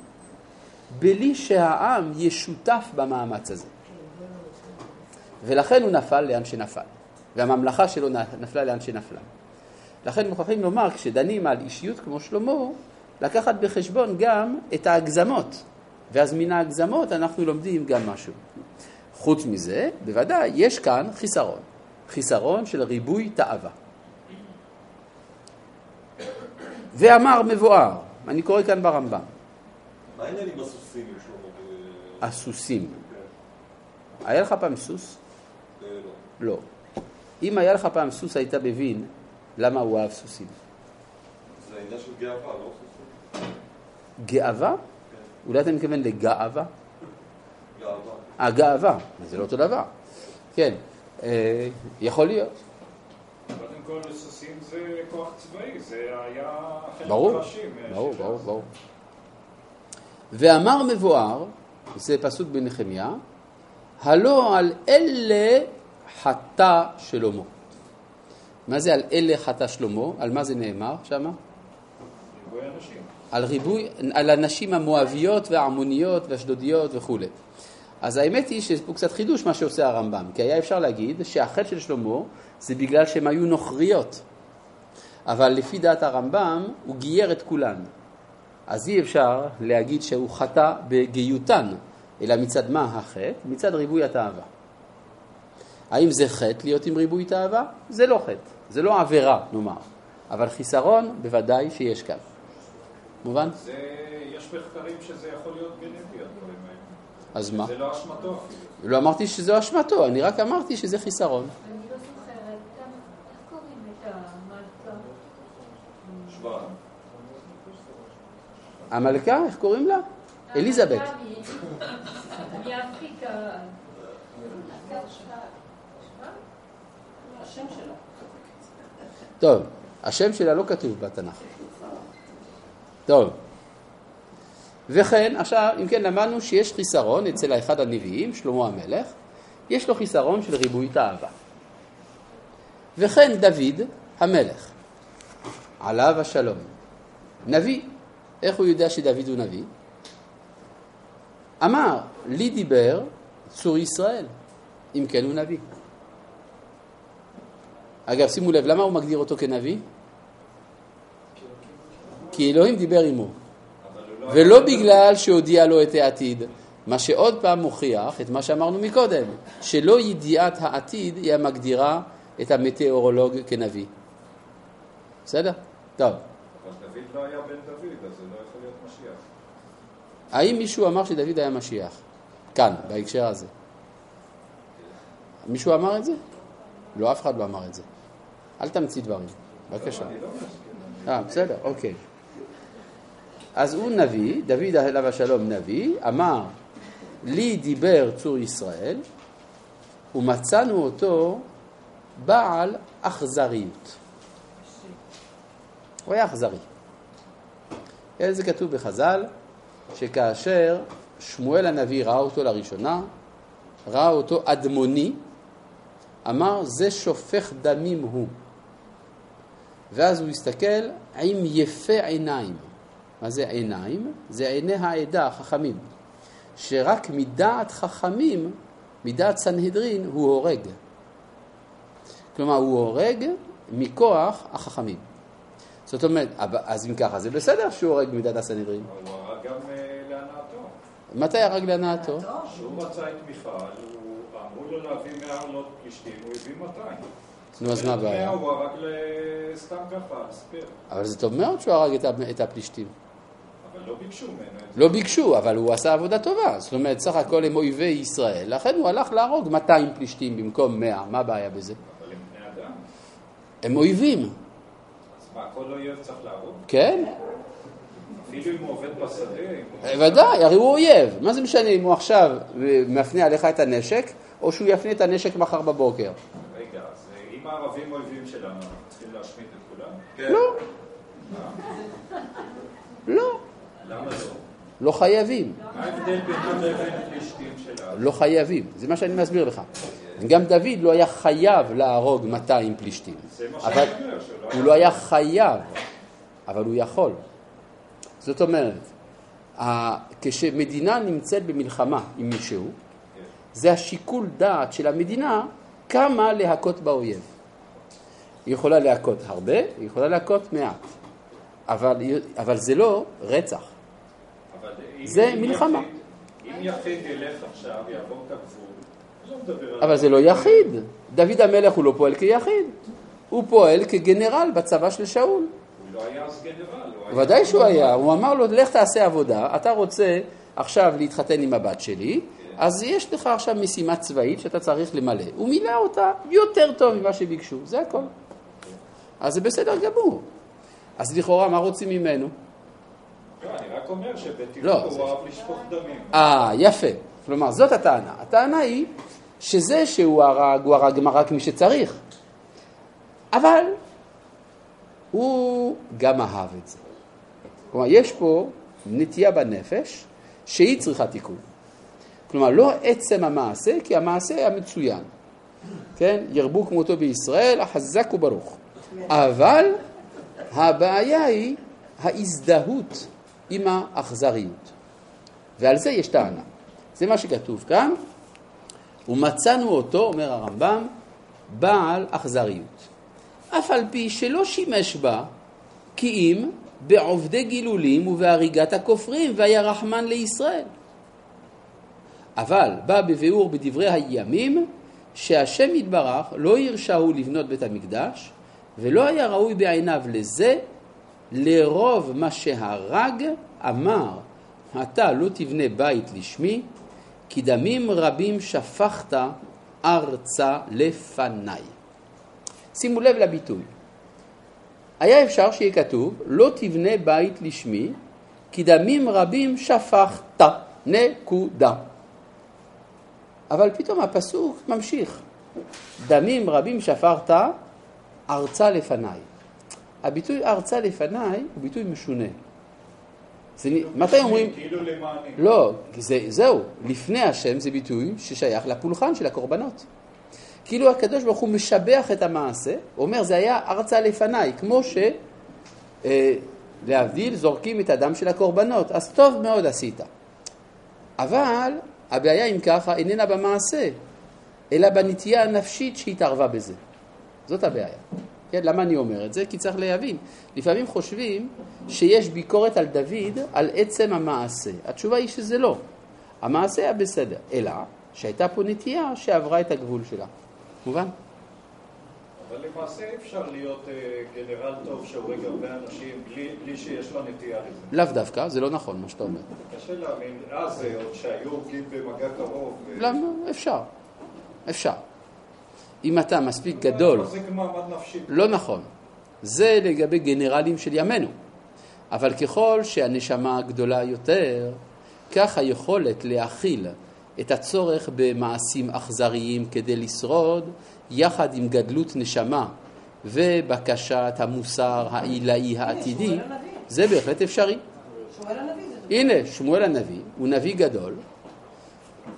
בלי שהעם ישותף במאמץ הזה. ולכן הוא נפל לאן שנפל, והממלכה שלו נפלה לאן שנפלה. לכן מוכרחים לומר, כשדנים על אישיות כמו שלמה, לקחת בחשבון גם את ההגזמות, ואז מן ההגזמות אנחנו לומדים גם משהו. חוץ מזה, בוודאי, יש כאן חיסרון. חיסרון של ריבוי תאווה. ואמר מבואר, אני קורא כאן ברמב"ם. מה העניין עם הסוסים? הסוסים. היה לך פעם סוס? אה, לא. אם היה לך פעם סוס, היית מבין למה הוא אהב סוסים. זה העניין של גאווה, לא סוסים? גאווה? אולי אתה מתכוון לגאווה? גאווה. אה, גאווה, זה לא אותו דבר. כן, אה, יכול להיות. קודם כל, סוסים זה כוח צבאי, זה היה חלק ברור, מה- ברור, ברור. ברור. ואמר מבואר, זה פסוק בנחמיה, הלא על אלה חטא שלמה. מה זה על אלה חטא שלמה? על מה זה נאמר שמה? ריבוי אנשים. על ריבוי, על הנשים המואביות והעמוניות והאשדודיות וכולי. אז האמת היא שיש פה קצת חידוש מה שעושה הרמב"ם, כי היה אפשר להגיד שהחטא של שלמה זה בגלל שהן היו נוכריות. אבל לפי דעת הרמב"ם הוא גייר את כולן. אז אי אפשר להגיד שהוא חטא בגיותן, אלא מצד מה החטא? מצד ריבוי התאווה. האם זה חטא להיות עם ריבוי תאווה? זה לא חטא, זה לא עבירה נאמר, אבל חיסרון בוודאי שיש כאן. מובן? זה, יש מחקרים שזה יכול להיות גנטי, הדברים האלה. אז מה? זה לא אשמתו אפילו. לא אמרתי שזו אשמתו, אני רק אמרתי שזה חיסרון. אני לא זוכרת, איך קוראים את המלכה? איך קוראים לה? אליזבת. השם שלה. טוב, השם שלה לא כתוב בתנ"ך. טוב. וכן, עכשיו, אם כן, למדנו שיש חיסרון אצל אחד הנביאים, שלמה המלך, יש לו חיסרון של ריבוי תאווה. וכן דוד המלך, עליו השלום, נביא. איך הוא יודע שדוד הוא נביא? אמר, לי דיבר צור ישראל, אם כן הוא נביא. אגב, שימו לב, למה הוא מגדיר אותו כנביא? כי אלוהים דיבר עמו. ולא בגלל שהודיע לו את העתיד, מה שעוד פעם מוכיח את מה שאמרנו מקודם, שלא ידיעת העתיד היא המגדירה את המטאורולוג כנביא. בסדר? טוב. אבל דוד לא היה בן דוד, אז זה לא יכול להיות משיח. האם מישהו אמר שדוד היה משיח? כאן, בהקשר הזה. מישהו אמר את זה? לא, אף אחד לא אמר את זה. אל תמציא דברים, בבקשה. אה, בסדר, אוקיי. אז הוא נביא, דוד עליו השלום נביא, אמר, לי דיבר צור ישראל, ומצאנו אותו בעל אכזריות. הוא היה אכזרי. זה כתוב בחז"ל, שכאשר שמואל הנביא ראה אותו לראשונה, ראה אותו אדמוני, אמר זה שופך דמים הוא. ואז הוא הסתכל עם יפה עיניים. מה זה עיניים? זה עיני העדה, החכמים. שרק מדעת חכמים, מדעת סנהדרין, הוא הורג. כלומר, הוא הורג מכוח החכמים. זאת אומרת, אז אם ככה, זה בסדר שהוא הורג מדעת הסנהדרין. אבל הוא הרג גם אה, להנאתו. מתי הרג להנאתו? כשהוא מצא את מיכל, הוא- אמרו לו להביא 100 עלות פלישתים, הוא הביא 200. נו, אז מה הבעיה? הוא הרג ל- סתם ככה, לספר. אבל זה טוב מאוד שהוא הרג את הפלישתים. אבל לא ביקשו ממנו. לא ביקשו, אבל הוא עשה עבודה טובה. זאת אומרת, סך הכל הם אויבי ישראל, לכן הוא הלך להרוג 200 פלישתים במקום 100, מה הבעיה בזה? אבל הם בני אדם. הם אויבים, אז מה, כל אויב צריך להרוג? כן? אפילו אם הוא עובד בשדה, הוא... ודאי, הרי הוא אויב. מה זה משנה אם הוא עכשיו מפנה עליך את הנשק, או שהוא יפנה את הנשק מחר בבוקר? רגע, אז אה, אם הערבים אויבים שלנו, אנחנו צריכים להשמיד את כולם? כן. לא. לא. למה לא? לא חייבים. מה ההבדל בינם לבין פלישתים שלנו? לא חייבים. זה מה שאני מסביר לך. גם דוד לא היה חייב להרוג 200 פלישתים. זה מה אבל שאני אומר, הוא לא היה חייב, אבל הוא יכול. זאת אומרת, כשמדינה נמצאת במלחמה עם מישהו, זה השיקול דעת של המדינה כמה להכות באויב. היא יכולה להכות הרבה, היא יכולה להכות מעט. אבל, אבל זה לא רצח. זה מלחמה. אם יחיד ילך עכשיו, יעבור את הגבול, לא. אבל זה לא יחיד. דוד המלך הוא לא פועל כיחיד. הוא פועל כגנרל בצבא של שאול. הוא לא היה אז גנרל. ודאי שהוא היה, הוא אמר לו, לך תעשה עבודה, אתה רוצה עכשיו להתחתן עם הבת שלי, אז יש לך עכשיו משימה צבאית שאתה צריך למלא. הוא מילא אותה יותר טוב ממה שביקשו, זה הכל. אז זה בסדר גמור. אז לכאורה, מה רוצים ממנו? לא, אני רק אומר שבטבעו לא, הוא אהב לשפוך דמים. אה, יפה. כלומר, זאת הטענה. הטענה היא שזה שהוא הרג, הוא הרג רק מי שצריך. אבל הוא גם אהב את זה. כלומר, יש פה נטייה בנפש שהיא צריכה תיקון. כלומר, לא עצם המעשה, כי המעשה היה מצוין. כן? ירבו כמותו בישראל, החזק וברוך. אבל הבעיה היא ההזדהות עם האכזריות. ועל זה יש טענה. זה מה שכתוב כאן, ומצאנו אותו, אומר הרמב"ם, בעל אכזריות. אף על פי שלא שימש בה, כי אם בעובדי גילולים ובהריגת הכופרים, והיה רחמן לישראל. אבל בא בביאור בדברי הימים, שהשם יתברך לא הרשהו לבנות בית המקדש, ולא היה ראוי בעיניו לזה, לרוב מה שהרג אמר, אתה לא תבנה בית לשמי, כי דמים רבים שפכת ארצה לפניי. שימו לב לביטוי. היה אפשר שיהיה כתוב, לא תבנה בית לשמי, כי דמים רבים שפכת, נקודה. אבל פתאום הפסוק ממשיך, דמים רבים שפכת, ארצה לפניי. הביטוי ארצה לפניי הוא ביטוי משונה. זה, נ- מתי אומרים, כאילו למעני. לא, זה, זהו, לפני השם זה ביטוי ששייך לפולחן של הקורבנות. כאילו הקדוש ברוך הוא משבח את המעשה, הוא אומר זה היה ארצה לפניי, כמו ש... אה, להבדיל, זורקים את הדם של הקורבנות, אז טוב מאוד עשית. אבל הבעיה אם ככה איננה במעשה, אלא בנטייה הנפשית שהתערבה בזה. זאת הבעיה. כן, למה אני אומר את זה? כי צריך להבין. לפעמים חושבים שיש ביקורת על דוד על עצם המעשה. התשובה היא שזה לא. המעשה היה בסדר, אלא שהייתה פה נטייה שעברה את הגבול שלה. מובן? אבל למעשה אי אפשר להיות אה, גנרל טוב שהורג הרבה אנשים בלי בלי שיש לו נטייה לזה. לאו דווקא, זה לא נכון מה שאתה אומר. קשה להאמין, אז אה, עוד שהיו הורגים במגע קרוב. אה, למה? אפשר. אפשר. אם אתה מספיק גדול. לא נכון. זה לגבי גנרלים של ימינו. אבל ככל שהנשמה גדולה יותר, כך היכולת להכיל את הצורך במעשים אכזריים כדי לשרוד, יחד עם גדלות נשמה ובקשת המוסר העילאי העתידי. זה בהחלט אפשרי. שמואל הנביא זה הנה, שמואל הנביא הוא נביא גדול,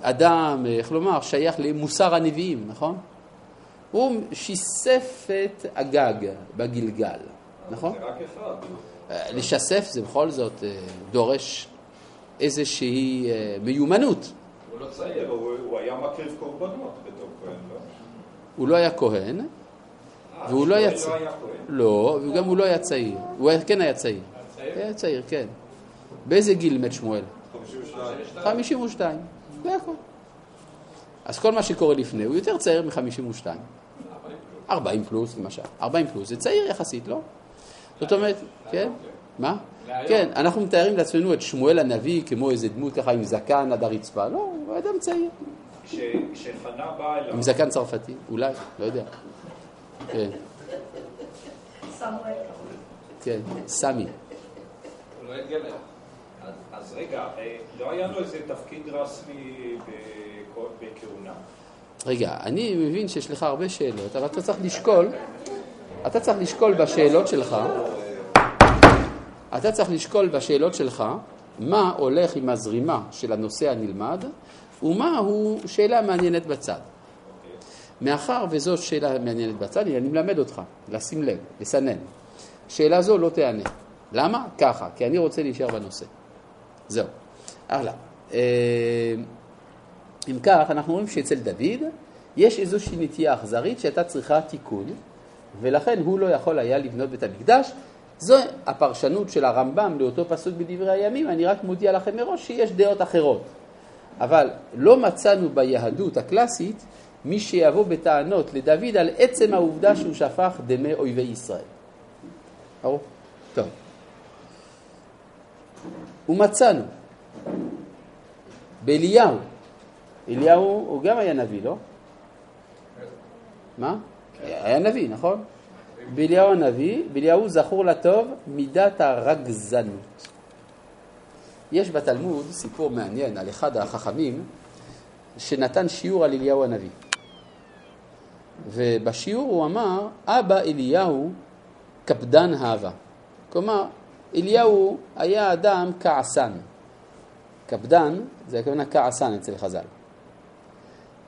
אדם, איך לומר, שייך למוסר הנביאים, נכון? הוא שיסף את הגג בגלגל, נכון? זה רק אחד. לשסף זה בכל זאת אה, דורש איזושהי אה, מיומנות. הוא לא צעיר. הוא היה מקריב קורבנות בתור כהן, לא? הוא לא היה כהן, אה, והוא לא היה לא כהן. לא, וגם הוא לא היה צעיר. הוא כן היה צעיר. צעיר? היה צעיר, כן. באיזה גיל מת שמואל? 52. 52, זה הכל. אז כל מה שקורה לפני הוא יותר צעיר מ-52. 40 פלוס למשל. 40 פלוס זה צעיר יחסית, לא? זאת אומרת, כן? מה? כן, אנחנו מתארים לעצמנו את שמואל הנביא כמו איזה דמות ככה עם זקן עד הרצפה. לא, הוא אדם צעיר. כש- כשחנה באה אליו, עם זקן צרפתי, אולי, לא יודע. כן. כן, סמי. לא. אז- רגע, אה, לא היה לו איזה תפקיד רשמי בכ- בכהונה? רגע, אני מבין שיש לך הרבה שאלות, אבל אתה צריך לשקול, אתה צריך לשקול בשאלות שלך, אתה צריך לשקול בשאלות שלך מה הולך עם הזרימה של הנושא הנלמד ומה הוא שאלה מעניינת בצד. מאחר וזו שאלה מעניינת בצד, אני מלמד אותך, לשים לב, לסנן. שאלה זו לא תענה. למה? ככה, כי אני רוצה להישאר בנושא. זהו. הלאה. אם כך, אנחנו רואים שאצל דוד יש איזושהי נטייה אכזרית שהייתה צריכה תיקון, ולכן הוא לא יכול היה לבנות בית המקדש. זו הפרשנות של הרמב"ם לאותו פסוק בדברי הימים, אני רק מודיע לכם מראש שיש דעות אחרות. אבל לא מצאנו ביהדות הקלאסית מי שיבוא בטענות לדוד על עצם העובדה שהוא שפך דמי אויבי ישראל. ברור? טוב. ומצאנו באליהו, אליהו הוא גם היה נביא, לא? מה? היה נביא, נכון? באליהו הנביא, באליהו זכור לטוב מידת הרגזנות. יש בתלמוד סיפור מעניין על אחד החכמים שנתן שיעור על אליהו הנביא. ובשיעור הוא אמר, אבא אליהו קפדן אהבה. כלומר, אליהו היה אדם כעסן. קפדן זה הכוונה כעסן אצל חז"ל.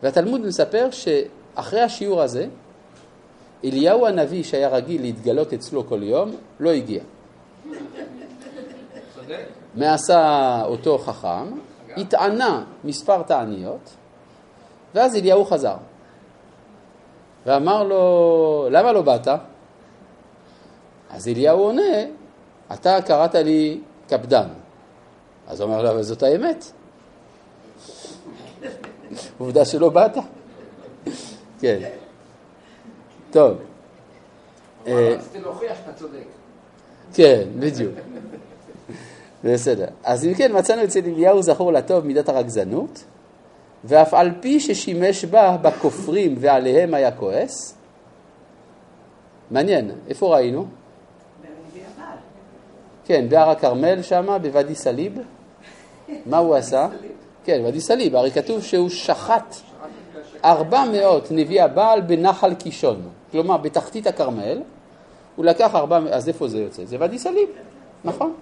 והתלמוד מספר שאחרי השיעור הזה, אליהו הנביא שהיה רגיל להתגלות אצלו כל יום, לא הגיע. מה עשה אותו חכם? התענה מספר תעניות, ואז אליהו חזר. ואמר לו, למה לא באת? אז אליהו עונה, אתה קראת לי קפדן. אז הוא אומר לו, אבל זאת האמת. עובדה שלא באת. כן. טוב. אה, רציתי להוכיח שאתה צודק. כן, בדיוק. בסדר. אז אם כן, מצאנו אצל אליהו זכור לטוב מידת הרגזנות, ואף על פי ששימש בה בכופרים ועליהם היה כועס, מעניין, איפה ראינו? כן, בהר הכרמל שמה, בוואדי סאליב. מה הוא עשה? כן, ואדי סאליב, הרי כתוב שהוא שחט 400 נביא הבעל בנחל קישון. כלומר, בתחתית הכרמל, הוא לקח 400, אז איפה זה יוצא? זה ואדי סאליב, נכון.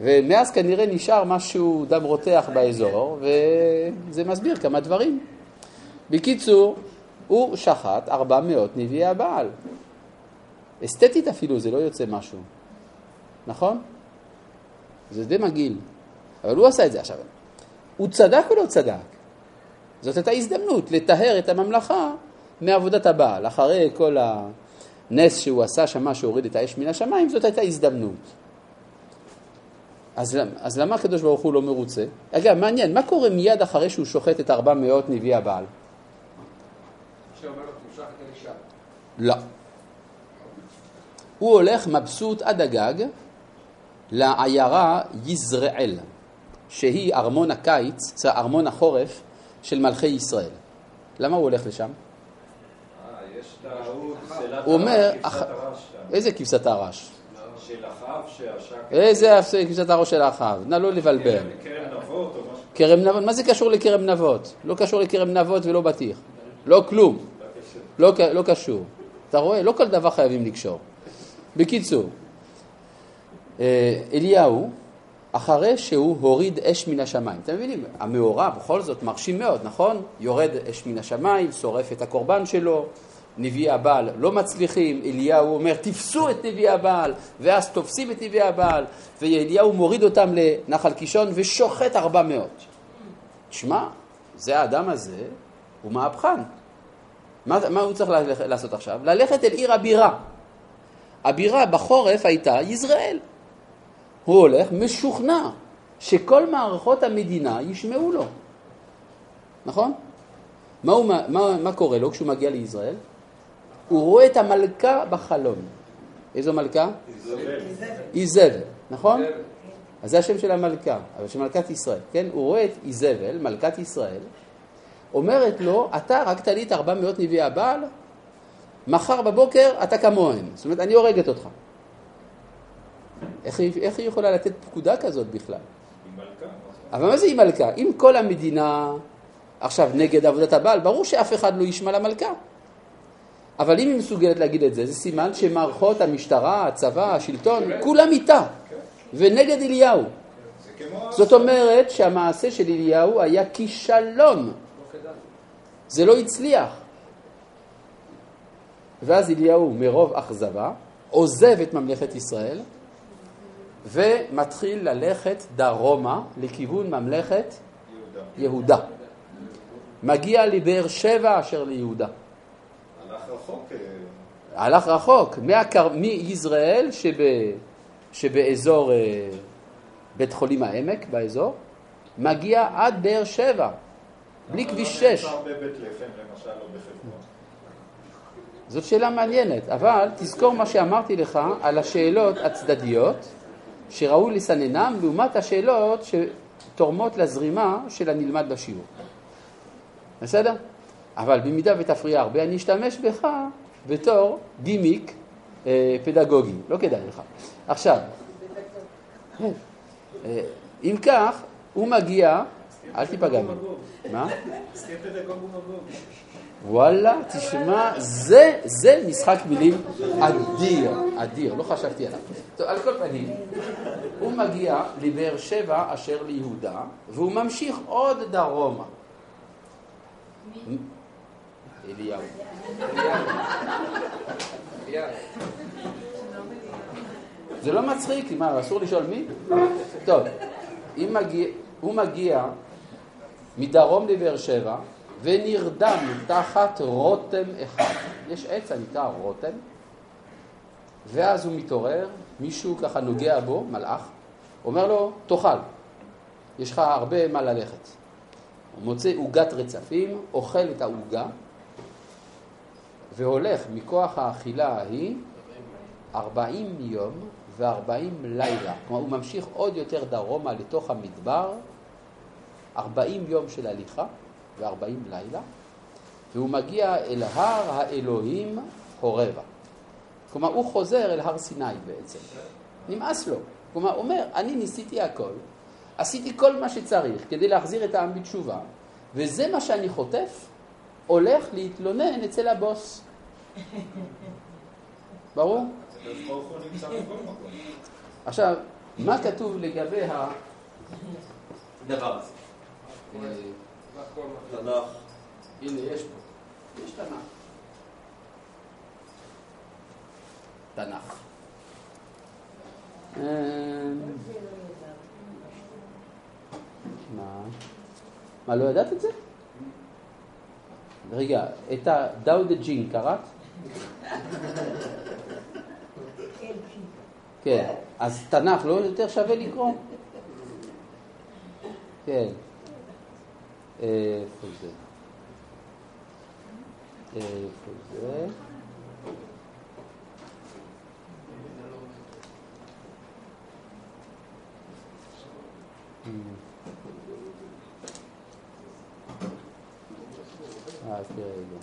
ומאז כנראה נשאר משהו דם רותח באזור, וזה מסביר כמה דברים. בקיצור, הוא שחט 400 נביאי הבעל. אסתטית אפילו זה לא יוצא משהו, נכון? זה די מגעיל. אבל הוא עשה את זה עכשיו. הוא צדק או לא צדק? זאת הייתה הזדמנות לטהר את הממלכה מעבודת הבעל. אחרי כל הנס שהוא עשה שמה שהוריד את האש מן השמיים, זאת הייתה הזדמנות. אז, אז למה הקדוש ברוך הוא לא מרוצה? אגב, מעניין, מה קורה מיד אחרי שהוא שוחט את 400 נביאי הבעל? לא. הוא הולך מבסוט עד הגג לעיירה יזרעאל, שהיא ארמון הקיץ, זה ארמון החורף של מלכי ישראל. למה הוא הולך לשם? הוא אומר. איזה כבשת הרש? של אחאב שעשק איזה כבשת הראש של אחאב? נא לא לבלבל. כרם נבות מה זה קשור לכרם נבות? לא קשור לכרם נבות ולא בטיח. לא כלום. לא, לא קשור. אתה רואה? לא כל דבר חייבים לקשור. בקיצור, אה, אליהו, אחרי שהוא הוריד אש מן השמיים, אתם מבינים, המאורע בכל זאת מרשים מאוד, נכון? יורד אש מן השמיים, שורף את הקורבן שלו, נביאי הבעל לא מצליחים, אליהו אומר תפסו את נביאי הבעל, ואז תופסים את נביאי הבעל, ואליהו מוריד אותם לנחל קישון ושוחט ארבע מאות. תשמע, זה האדם הזה, הוא מהפכן. מה, מה הוא צריך לעשות עכשיו? ללכת אל עיר הבירה. הבירה בחורף הייתה יזרעאל. הוא הולך משוכנע שכל מערכות המדינה ישמעו לו. נכון? מה, הוא, מה, מה קורה לו כשהוא מגיע לישראל? הוא רואה את המלכה בחלום. איזו מלכה? איזבל, נכון? אז זה השם של המלכה, אבל של מלכת ישראל, כן? הוא רואה את איזבל, מלכת ישראל, אומרת לו, אתה רק תלית 400 נביאי הבעל, מחר בבוקר אתה כמוהם. זאת אומרת, אני הורגת אותך. איך היא, איך היא יכולה לתת פקודה כזאת בכלל? היא מלכה? אבל מה זה היא מלכה? אם כל המדינה עכשיו נגד עבודת הבעל, ברור שאף אחד לא ישמע למלכה. אבל אם היא מסוגלת להגיד את זה, זה סימן שמערכות המשטרה, הצבא, השלטון, כולם איתה, ונגד אליהו. כמו... זאת אומרת שהמעשה של אליהו היה כישלון. זה לא הצליח. ואז אליהו, מרוב אכזבה, עוזב את ממלכת ישראל ומתחיל ללכת דרומה לכיוון ממלכת יהודה. יהודה. מגיע לבאר שבע אשר ליהודה. הלך רחוק, אה, הלך רחוק, מהקר... מיזרעאל שב... שבאזור אה, בית חולים העמק, באזור, מגיע עד באר שבע, בלי כביש לא 6. נעצר בבית לחם, למשל, או בחברון. זאת שאלה מעניינת, אבל תזכור מה שאמרתי לך על השאלות הצדדיות שראוי לסננם לעומת השאלות שתורמות לזרימה של הנלמד בשיעור. בסדר? אבל במידה ותפריע הרבה, אני אשתמש בך בתור גימיק אה, פדגוגי, לא כדאי לך. עכשיו, אה, אם כך, הוא מגיע, אל תיפגע ממנו. מה? וואלה, תשמע, זה, זה משחק מילים אדיר, אדיר, לא חשבתי עליו. טוב, על כל פנים, הוא מגיע לבאר שבע אשר ליהודה, והוא ממשיך עוד דרומה. אליהו. זה לא מצחיק, מה, אסור לשאול מי? טוב, אם מגיע, הוא מגיע מדרום לבאר שבע ונרדם תחת רותם אחד. יש עץ הנקרא רותם, ואז הוא מתעורר, מישהו ככה נוגע בו, מלאך, אומר לו, תאכל, יש לך הרבה מה ללכת. הוא מוצא עוגת רצפים, אוכל את העוגה, והולך מכוח האכילה ההיא 40 יום ו-40 לילה. כלומר, הוא ממשיך עוד יותר דרומה לתוך המדבר, 40 יום של הליכה ו-40 לילה, והוא מגיע אל הר האלוהים חורבה. כלומר, הוא חוזר אל הר סיני בעצם. נמאס לו. כלומר, הוא אומר, אני ניסיתי הכל, עשיתי כל מה שצריך כדי להחזיר את העם בתשובה, וזה מה שאני חוטף, הולך להתלונן אצל הבוס. ברור? עכשיו, מה כתוב לגבי הדבר הזה? תנ"ך. הנה, יש פה. יש תנ"ך. תנ"ך. אה, מה? מה, לא ידעת את זה? רגע, את הדאו דה ג'ין קראת? כן, אז תנ"ך לא יותר שווה לקרוא? כן. איפה זה? איפה זה? אז תראה רגע.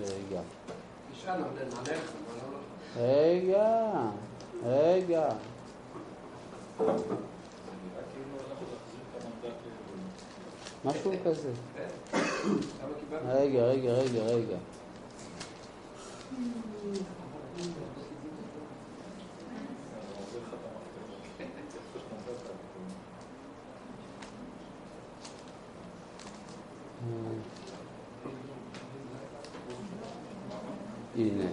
רגע. רגע, רגע. משהו כזה. רגע, רגע, רגע, רגע. הנה.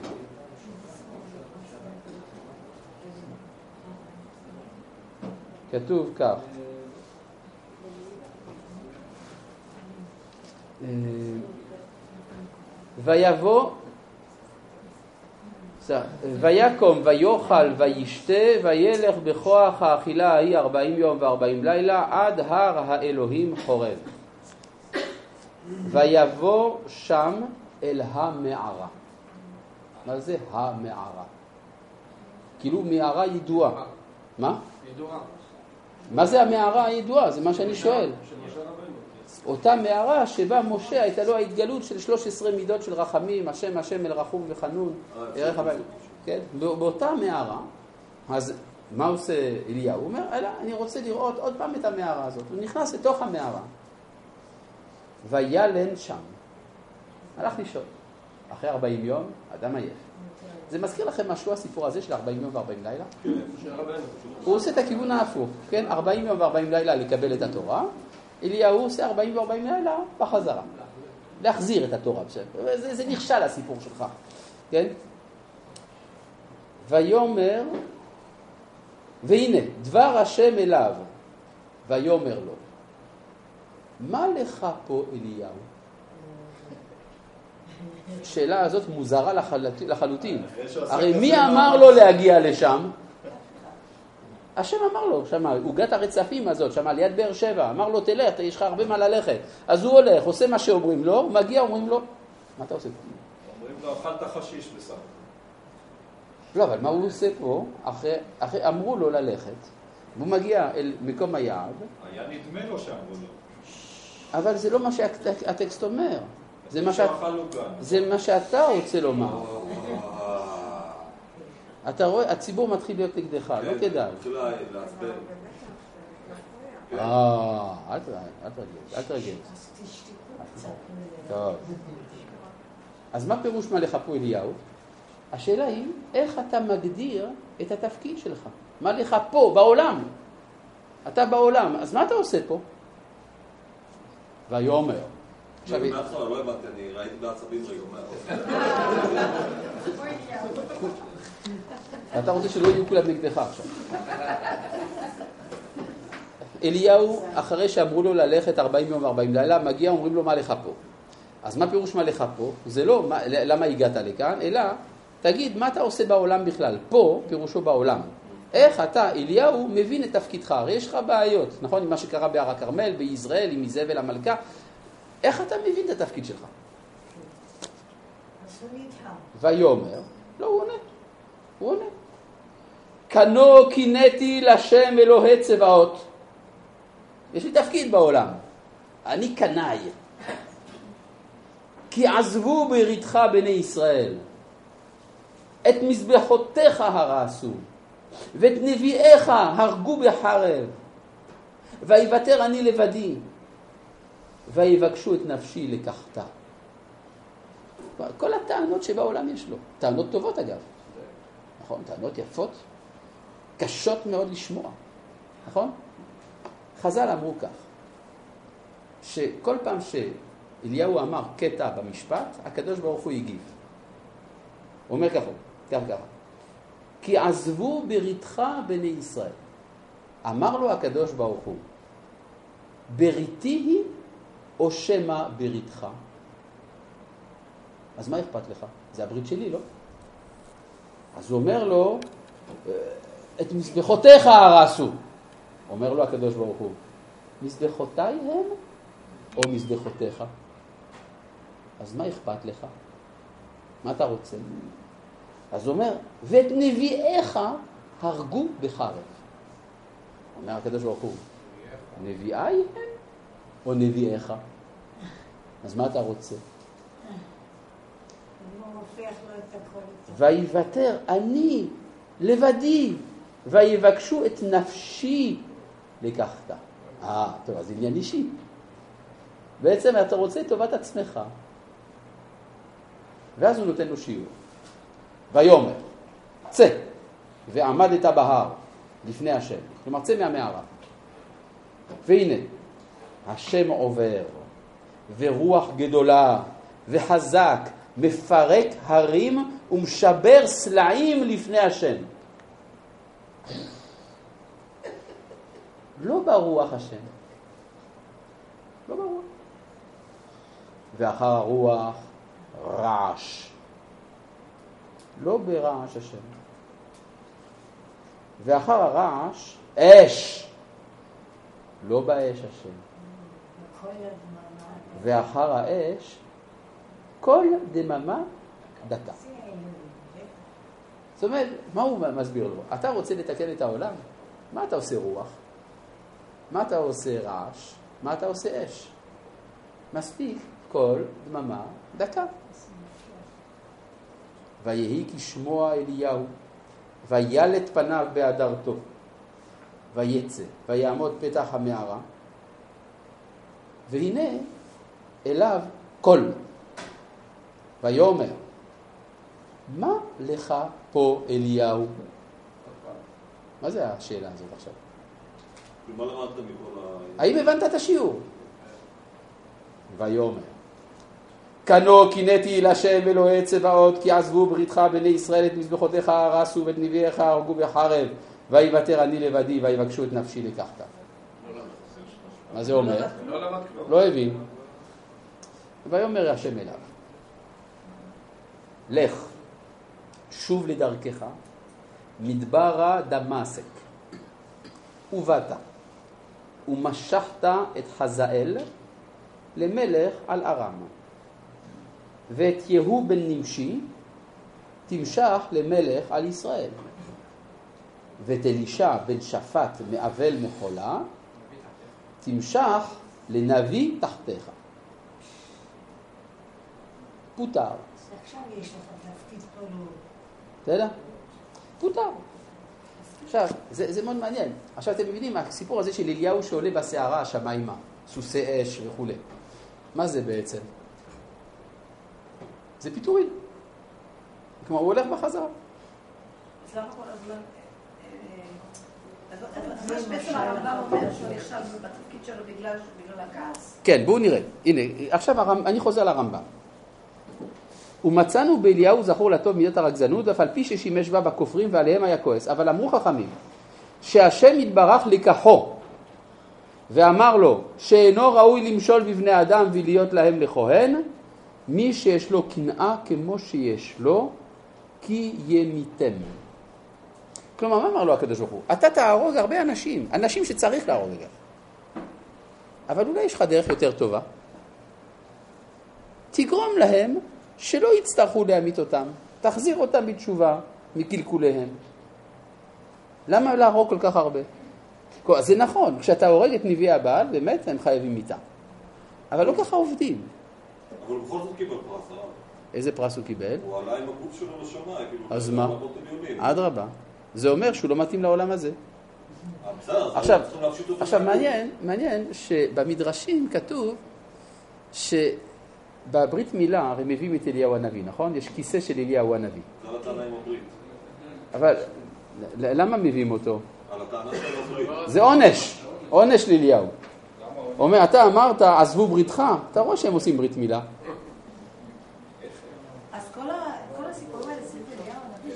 כתוב כך. אה, ויבוא, ויקום ויאכל וישתה וילך בכוח האכילה ההיא ארבעים יום וארבעים לילה עד הר האלוהים חורב. ויבוא שם אל המערה. מה זה המערה? כאילו מערה ידועה. מה? ידועה. מה זה המערה הידועה? זה מה שאני שואל. אותה מערה שבה משה הייתה לו ההתגלות של 13 מידות של רחמים, השם השם אל רחום וחנון, אה, זה הבית. זה. כן? בא- באותה מערה, אז מה עושה אליהו? הוא אומר, אלא, אני רוצה לראות עוד פעם את המערה הזאת. הוא נכנס לתוך המערה. וילן שם. הלך לישון. אחרי 40 יום, אדם עייף. זה מזכיר לכם משהו הסיפור הזה של 40 יום ו-40 לילה? כן, פשוט. הוא עושה את הכיוון ההפוך, כן? 40 יום ו-40 לילה לקבל את התורה, אליהו עושה 40 ו-40 לילה בחזרה. להחזיר את התורה. זה, זה נכשל הסיפור שלך, כן? ויאמר, והנה, דבר השם אליו, ויאמר לו, מה לך פה אליהו? השאלה הזאת מוזרה לחלוט- לחלוטין. הרי מי אמר. לו להגיע לשם? השם אמר לו, שמה, עוגת הרצפים הזאת, שמה, ליד באר שבע, אמר לו, תלך, יש לך הרבה מה ללכת. אז הוא הולך, עושה מה שאומרים לו, הוא מגיע, אומרים לו, מה אתה עושה פה? אומרים לו, אכלת חשיש בסך. לא, אבל מה הוא עושה פה? אחרי, אחרי, אמרו לו ללכת, והוא מגיע אל מקום היעד, היה נדמה לו שאמרו לו. אבל זה לא מה שהטקסט אומר. זה מה, שאת. זה מה שאתה רוצה לומר. אתה רואה, הציבור מתחיל להיות נגדך, לא כן, כדאי. כן. אה, אל תרגז, אל תרגז. טוב. אז מה פירוש מה לך פה אליהו? השאלה היא, איך אתה מגדיר את התפקיד שלך? מה לך פה, בעולם? אתה בעולם, אז מה אתה עושה פה? ויאמר. עכשיו, מההתחלה לא הבנתי, אני ראיתי בעצבים רגע. אתה רוצה שלא יהיו כולם נגדך עכשיו. אליהו, אחרי שאמרו לו ללכת 40 יום ו-40 לילה, מגיע, אומרים לו מה לך פה. אז מה פירוש מה לך פה? זה לא מה, למה הגעת לכאן, אלא תגיד מה אתה עושה בעולם בכלל. פה, פירושו בעולם. איך אתה, אליהו, מבין את תפקידך? הרי יש לך בעיות, נכון? עם מה שקרה בהר הכרמל, ביזרעאל, עם איזבל המלכה. איך אתה מבין את התפקיד שלך? ויאמר, לא, הוא עונה. הוא עונה. קנו קינאתי לשם אלוהי צבאות. יש לי תפקיד בעולם. אני קנאי. כי עזבו בריתך בני ישראל. את מזבחותיך הרסו, ואת נביאיך הרגו בחרב. ויוותר אני לבדי, ויבקשו את נפשי לקחתה. כל הטענות שבעולם יש לו. טענות טובות אגב. נכון? טענות יפות, קשות מאוד לשמוע. נכון? חז"ל אמרו כך, שכל פעם שאליהו אמר קטע במשפט, הקדוש ברוך הוא הגיב. הוא אומר ככה, כך ככה. כי עזבו בריתך בני ישראל. אמר לו הקדוש ברוך הוא, בריתי היא או שמא בריתך? אז מה אכפת לך? זה הברית שלי, לא? אז הוא אומר לו, את מזבחותיך הרסו. אומר לו הקדוש ברוך הוא, מזבחותיי הם או מזבחותיך? אז מה אכפת לך? מה אתה רוצה? אז הוא אומר, ואת נביאיך הרגו בחרב. אומר הקדוש ברוך הוא, נביאי הם או נביאיך? אז מה אתה רוצה? הכל. ויוותר אני לבדי, ויבקשו את נפשי לקחת. אה, טוב, אז עניין אישי. בעצם אתה רוצה את טובת עצמך. ואז הוא נותן לו שיעור. ויאמר, צא, ועמדת בהר לפני השם. כלומר, צא מהמערה. והנה, השם עובר, ורוח גדולה, וחזק, מפרק הרים ומשבר סלעים לפני השם. לא ברוח השם. לא ברוח. ואחר הרוח רעש. לא ברעש השם. ואחר הרעש אש. לא באש השם. כל. ואחר האש כל דממה האלוהים. זאת אומרת, מה הוא מסביר לו? אתה רוצה לתקן את העולם? מה אתה עושה רוח? מה אתה עושה רעש? מה אתה עושה אש? מספיק קול דממה דקה. ויהי כשמוע אליהו, וילט פניו בהדרתו, ויצא, ויעמוד פתח המערה, והנה אליו קול, ויאמר, מה לך פה אליהו? מה זה השאלה הזאת עכשיו? האם הבנת את השיעור? ויאמר, כנו קינאתי אל השם אלוהי צבאות, כי עזבו בריתך בני ישראל את מזבחותיך הרסו ואת נביאיך הרגו בחרב, ויוותר אני לבדי ויבקשו את נפשי לקחת. מה זה אומר? לא. לא הבין. ויאמר השם אליו, לך, שוב לדרכך, מדברה דמשק, ובאת, ומשכת את חזאל למלך על ארם, ואת יהוא בן נמשי תמשך למלך על ישראל, ואת אלישע בן שפט מאבל מחולה תמשך לנביא תחתיך. פוטר. עכשיו יש לך תפקיד פה לא... בסדר? פוטר. עכשיו, זה, זה מאוד מעניין. עכשיו אתם מבינים, הסיפור הזה של אליהו שעולה בסערה השמיימה, סוסי אש וכולי. מה זה בעצם? זה פיטורין. כלומר, הוא הולך בחזרה. אז למה כל הזמן... אה, אז אז מה שבעצם הרמב"ם אומר שהוא נכשל בתפקיד שלו בגלל בגלל הכעס? כן, בואו נראה. הנה, עכשיו. אני חוזר לרמב"ם. ומצאנו באליהו זכור לטוב מידת הרגזנות, ואף על פי ששימש בה בכופרים ועליהם היה כועס. אבל אמרו חכמים, שהשם יתברך לקחו, ואמר לו, שאינו ראוי למשול בבני אדם ולהיות להם לכהן, מי שיש לו קנאה כמו שיש לו, כי ימיתם. כלומר, מה אמר לו הקדוש ברוך הוא? אתה תהרוג הרבה אנשים, אנשים שצריך להרוג אגב. אבל אולי יש לך דרך יותר טובה. תגרום להם שלא יצטרכו להמית אותם, תחזיר אותם בתשובה מקלקוליהם. למה להרוג כל כך הרבה? כל- זה נכון, כשאתה הורג את נביאי הבעל, באמת הם חייבים מיתה. אבל לא ככה עובדים. אבל בכל זאת קיבל פרס, אה? איזה פרס הוא קיבל? הוא עלה עם הגוף שלו לשמיים, כאילו... אז מה? אדרבה. זה אומר שהוא לא מתאים לעולם הזה. עכשיו, עכשיו. מעניין, מעניין שבמדרשים כתוב שבברית מילה הרי מביאים את אליהו הנביא, נכון? יש כיסא של אליהו הנביא. זה על הטענה עם הברית. אבל למה מביאים אותו? זה עונש, עונש לאליהו. אומר, אתה אמרת, עזבו בריתך, אתה רואה שהם עושים ברית מילה. אז כל ה- כל הסיפורים האלה סביב אליהו הנביא,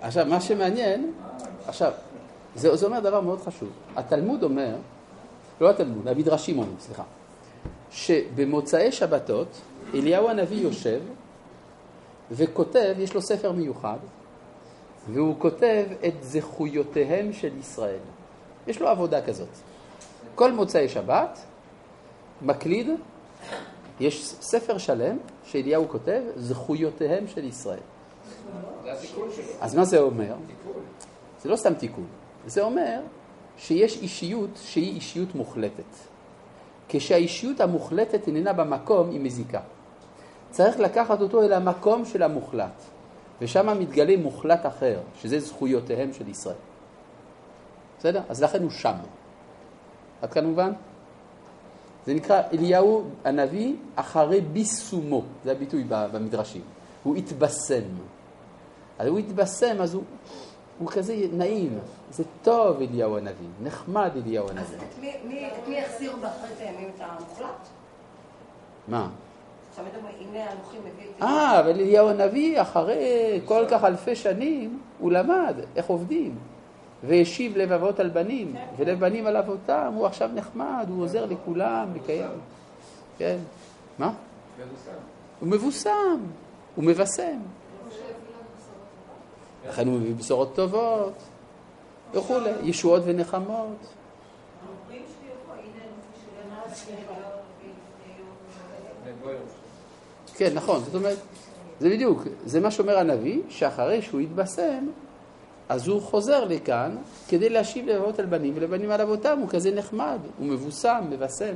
עכשיו, מה שמעניין, עכשיו, זה, זה אומר דבר מאוד חשוב. התלמוד אומר, לא התלמוד, המדרשים אומרים, סליחה, שבמוצאי שבתות אליהו הנביא יושב וכותב, יש לו ספר מיוחד, והוא כותב את זכויותיהם של ישראל. יש לו עבודה כזאת. כל מוצאי שבת, מקליד, יש ספר שלם שאליהו כותב, זכויותיהם של ישראל. אז מה זה אומר? זה לא סתם תיקון, זה אומר שיש אישיות שהיא אישיות מוחלטת. כשהאישיות המוחלטת איננה במקום, היא מזיקה. צריך לקחת אותו אל המקום של המוחלט, ושם מתגלה מוחלט אחר, שזה זכויותיהם של ישראל. בסדר? אז לכן הוא שם. עד כאן מובן? זה נקרא אליהו הנביא אחרי ביסומו, זה הביטוי במדרשים. הוא התבשם. אז הוא התבשם, אז הוא, הוא כזה נעים. זה טוב אליהו הנביא, נחמד אליהו אז הנביא. את מי- מי- את מי יחזירו באחרית הימים את המוחלט? מה? עכשיו מדברים, הנה אנוכי מביא את... אה, אבל אליהו הנביא, אחרי כל כך אלפי שנים, הוא למד איך עובדים. והשיב לב אבות על בנים, ולב בנים על אבותם, הוא עכשיו נחמד, הוא עוזר לכולם, לקיים. כן. מה? הוא מבוסם, הוא מבשם. לכן הוא מביא בשורות טובות, וכולי, ישועות ונחמות. כן, נכון, זאת אומרת, זה בדיוק, זה מה שאומר הנביא, שאחרי שהוא יתבשם, אז הוא חוזר לכאן כדי להשיב לאבות על בנים ולבנים על אבותם, הוא כזה נחמד, הוא מבוסם, מבשם.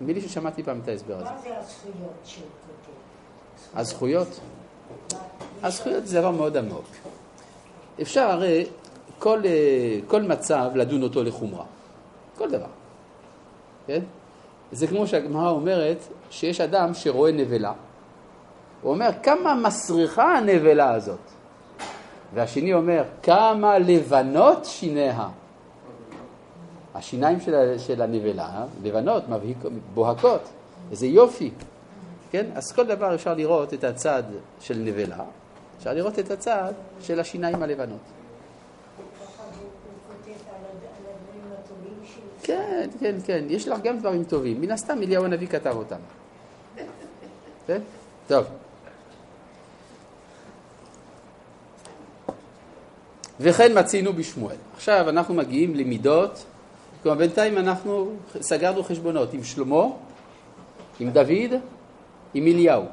נדמה לי ששמעתי פעם את ההסבר הזה. מה זה הזכויות שהוא כותב? הזכויות? הזכויות זה דבר מאוד עמוק. אפשר הרי כל, אה, כל מצב לדון אותו לחומרה. כל דבר. כן? זה כמו שהגמרא אומרת שיש אדם שרואה נבלה. הוא אומר, כמה מסריחה הנבלה הזאת? והשני אומר, כמה לבנות שיניה. השיניים של, של הנבלה, לבנות, מבהיק, בוהקות, איזה יופי. כן? אז כל דבר אפשר לראות את הצד של נבלה, אפשר לראות את הצד של השיניים הלבנות. כן, כן, כן, יש לך גם דברים טובים. מן הסתם אליהו הנביא כתב אותם. כן? טוב. וכן מצינו בשמואל. עכשיו אנחנו מגיעים למידות, כלומר בינתיים אנחנו סגרנו חשבונות עם שלמה, עם דוד, עם אליהו.